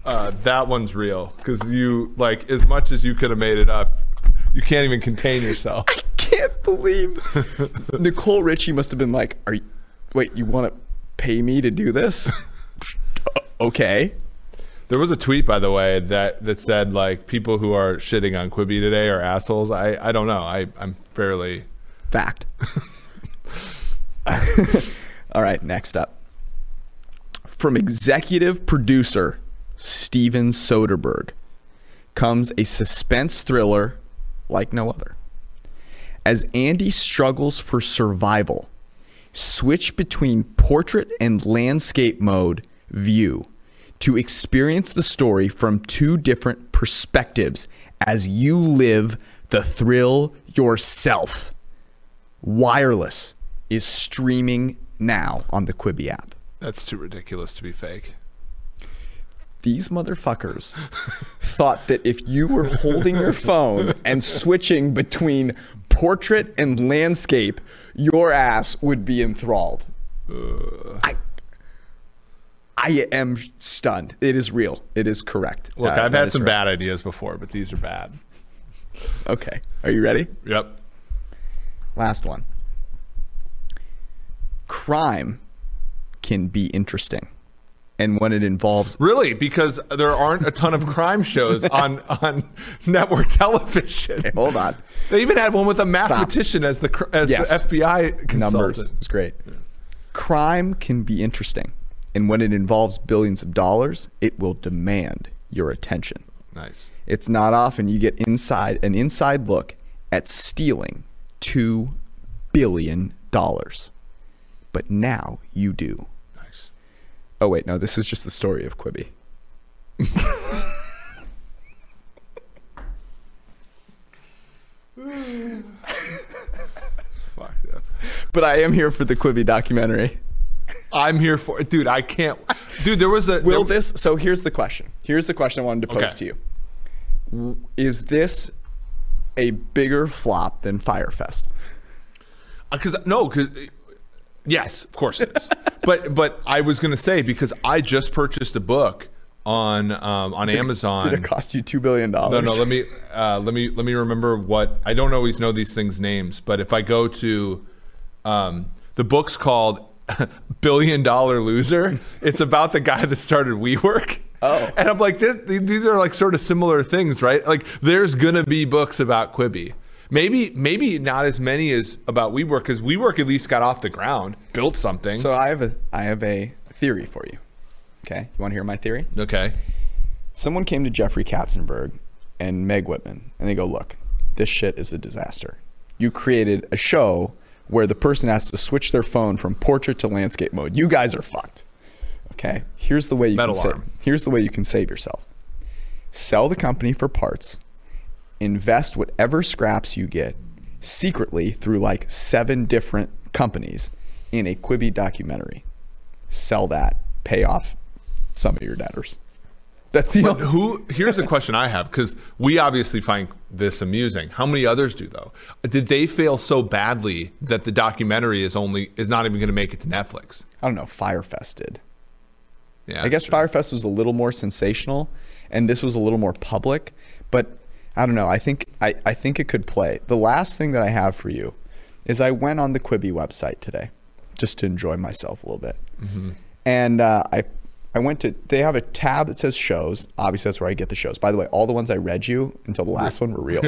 Uh, that one's real because you like as much as you could have made it up, you can't even contain yourself. *laughs* I can't believe *laughs* Nicole Richie must have been like, "Are you? Wait, you want to pay me to do this?" *laughs* okay. There was a tweet, by the way, that that said like people who are shitting on Quibi today are assholes. I I don't know. I I'm fairly Fact. All right, next up. From executive producer Steven Soderbergh comes a suspense thriller like no other. As Andy struggles for survival, switch between portrait and landscape mode view to experience the story from two different perspectives as you live the thrill yourself. Wireless is streaming now on the Quibi app. that's too ridiculous to be fake. These motherfuckers thought that if you were holding your phone and switching between portrait and landscape, your ass would be enthralled. I, I am stunned. It is real. It is correct. Look, Uh, I've had some correct. bad ideas before, but these are bad. Okay. Are you ready? Yep. Last one. Crime can be interesting. And when it involves Really, because there aren't a ton of crime shows *laughs* on on network television. hold on. They even had one with a mathematician as the as Yes. the FBI consultant. numbers. It's great. Crime can be interesting, and when it involves billions of dollars, it will demand your attention. Nice. It's not often you get inside an inside look at stealing two billion dollars, but now you do. Oh wait, no, this is just the story of Quibi. Fucked up. But I am here for the Quibi documentary. I'm here for it, dude. I can't, dude. There was a Will there- this? So here's the question. Here's the question I wanted to pose Okay. to you. Is this a bigger flop than Fyre Fest? Uh, because no, because yes, of course it is. but but I was gonna say because I just purchased a book on um, on Amazon. Did it cost you two billion No, dollars? no. Let me uh, let me let me remember what I don't always know these things names, but if I go to um, the book's called *laughs* Billion Dollar Loser. It's about the guy that started WeWork. Oh. and I'm like, this, these are like sort of similar things, right? Like, there's gonna be books about Quibi. Maybe maybe not as many as about WeWork because WeWork at least got off the ground, built something. So I have a I have a theory for you. Okay, you want to hear my theory? okay, Someone came to Jeffrey Katzenberg and Meg Whitman, and they go, "Look, this shit is a disaster. You created a show where the person has to switch their phone from portrait to landscape mode. You guys are fucked." Okay, here's the way you Metal can save. Here's the way you can save yourself. Sell the company for parts. Invest whatever scraps you get secretly through like seven different companies in a Quibi documentary. Sell that. Pay off some of your debtors. That's the but only- who? *laughs* Here's a question I have because we obviously find this amusing. How many others do though? Did they fail so badly that the documentary is only is not even going to make it to Netflix? I don't know. Fyre Fest did. Yeah, I guess true. Fyre Fest was a little more sensational, and this was a little more public. But I don't know. I think I, I think it could play. The last thing that I have for you is I went on the Quibi website today, just to enjoy myself a little bit, Mm-hmm. and uh, I I went to. They have a tab that says shows. Obviously, that's where I get the shows. By the way, all the ones I read you until the last one were real.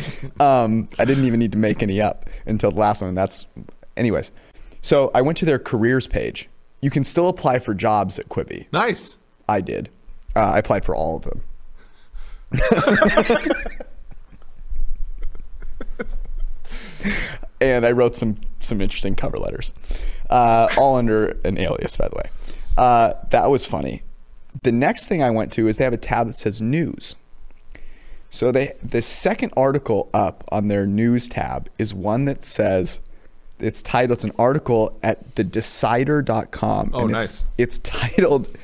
*laughs* um, I didn't even need to make any up until the last one. And that's, anyways. So I went to their careers page. You can still apply for jobs at Quibi. nice. I did. Uh, I applied for all of them. *laughs* and I wrote some some interesting cover letters, uh, all under an alias, by the way. Uh, that was funny. The next thing I went to is they have a tab that says news. So they the second article up on their news tab is one that says it's titled it's an article at thedecider.com. Oh, and nice. It's, it's titled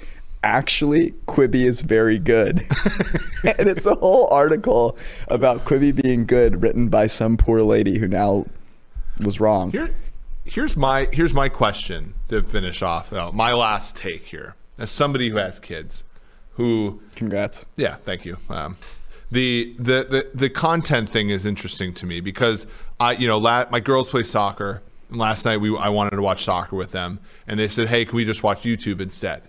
Actually Quibi is very good. *laughs* and it's a whole article about Quibi being good written by some poor lady who now was wrong. Here, here's my here's my question to finish off. uh, my last take here, as somebody who has kids, who Congrats. yeah, thank you. Um, the, the the the content thing is interesting to me because I you know la- my girls play soccer. And last night we I wanted to watch soccer with them, and they said, "Hey, can we just watch YouTube instead?"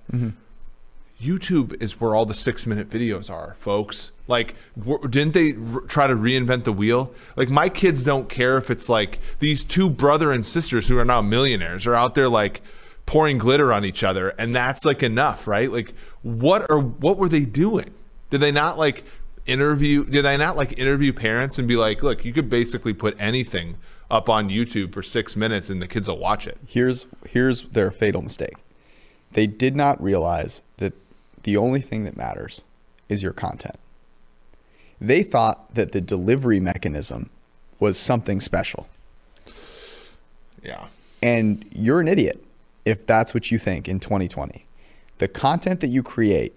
YouTube is where all the six minute videos are, folks. Like, w- didn't they r- try to reinvent the wheel? Like, my kids don't care if it's like these two brother and sisters who are now millionaires are out there like pouring glitter on each other, and that's like enough, right? Like, what are what were they doing? Did they not like interview? Did they not like interview parents and be like, look, you could basically put anything up on YouTube for six minutes and the kids will watch it. Here's here's their fatal mistake. They did not realize the only thing that matters is your content. They thought that the delivery mechanism was something special. Yeah. And you're an idiot if that's what you think in 2020. The content that you create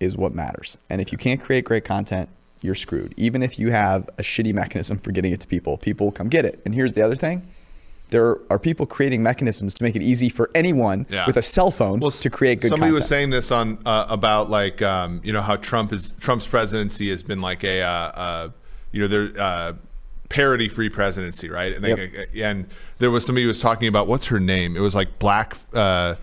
is what matters. And if you can't create great content, you're screwed. Even if you have a shitty mechanism for getting it to people, people will come get it. And here's the other thing. There are people creating mechanisms to make it easy for anyone Yeah. with a cell phone Well, to create good Somebody content. was saying this on uh, about like um, you know how Trump is Trump's presidency has been like a uh, uh, you know there uh, parody free presidency, right? And, they, and there was somebody who was talking about what's her name? It was like Black. Uh,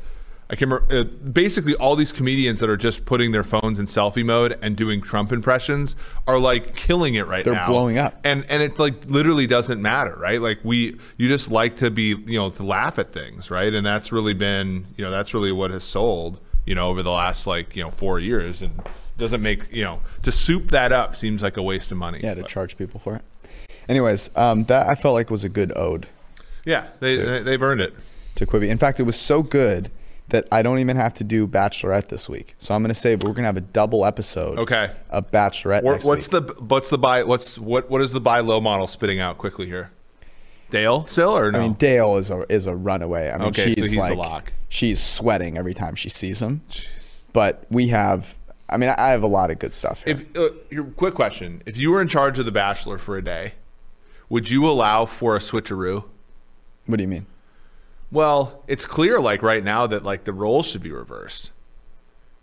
I remember. Uh, basically, all these comedians that are just putting their phones in selfie mode and doing Trump impressions are like killing it right now. They're blowing up. and and it like literally doesn't matter, right? Like we, you just like to be, you know, to laugh at things, right? And that's really been, you know, that's really what has sold, you know, over the last like you know four years, and doesn't make you know to soup that up seems like a waste of money. yeah, to But- charge people for it. Anyways, um, that I felt like was a good ode yeah, they, they they've earned it. to Quibi. In fact, it was so good that I don't even have to do Bachelorette this week. So I'm going to say we're going to have a double episode Okay. of Bachelorette What, next what's week. the what's the buy what's what what is the buy low model spitting out quickly here? Dale still or no? I mean, Dale is a is a runaway. I mean, Okay, so she's he's a like lock. she's sweating every time she sees him. But we have, I mean, I have a lot of good stuff here. If uh, your quick question, if you were in charge of the Bachelor for a day, would you allow for a switcheroo? what do you mean? Well, it's clear like right now that like the roles should be reversed.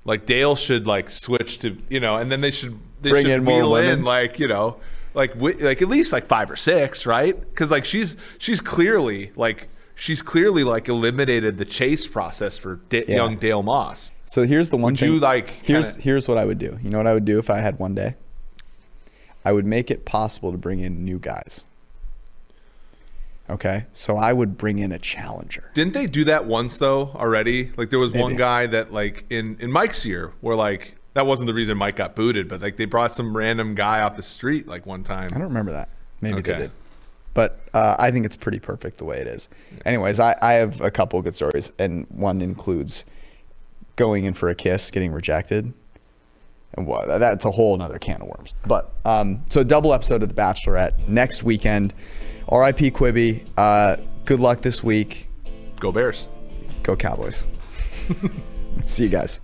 Like Dale should like switch to you know, and then they should they Bring should in more wheel women. in like you know, like wi- like at least like five or six, right? Because like she's she's clearly like she's clearly like eliminated the chase process for Da- Yeah. young Dale Moss. So here's the one Would thing. you, like, Here's kinda- here's what I would do. You know what I would do if I had one day? I would make it possible to bring in new guys. Okay, so I would bring in a challenger. Didn't they do that once though already? Like there was one Maybe. guy that like in in Mike's year where like that wasn't the reason Mike got booted, but like they brought some random guy off the street like one time. I don't remember that. Maybe they did. But uh, I think it's pretty perfect the way it is. Anyways, I, I have a couple of good stories, and one includes going in for a kiss, getting rejected. And what, that's a whole other can of worms. But um, so, a double episode of The Bachelorette next weekend. RIP Quibi. Uh, good luck this week. Go Bears. Go Cowboys. *laughs* See you guys.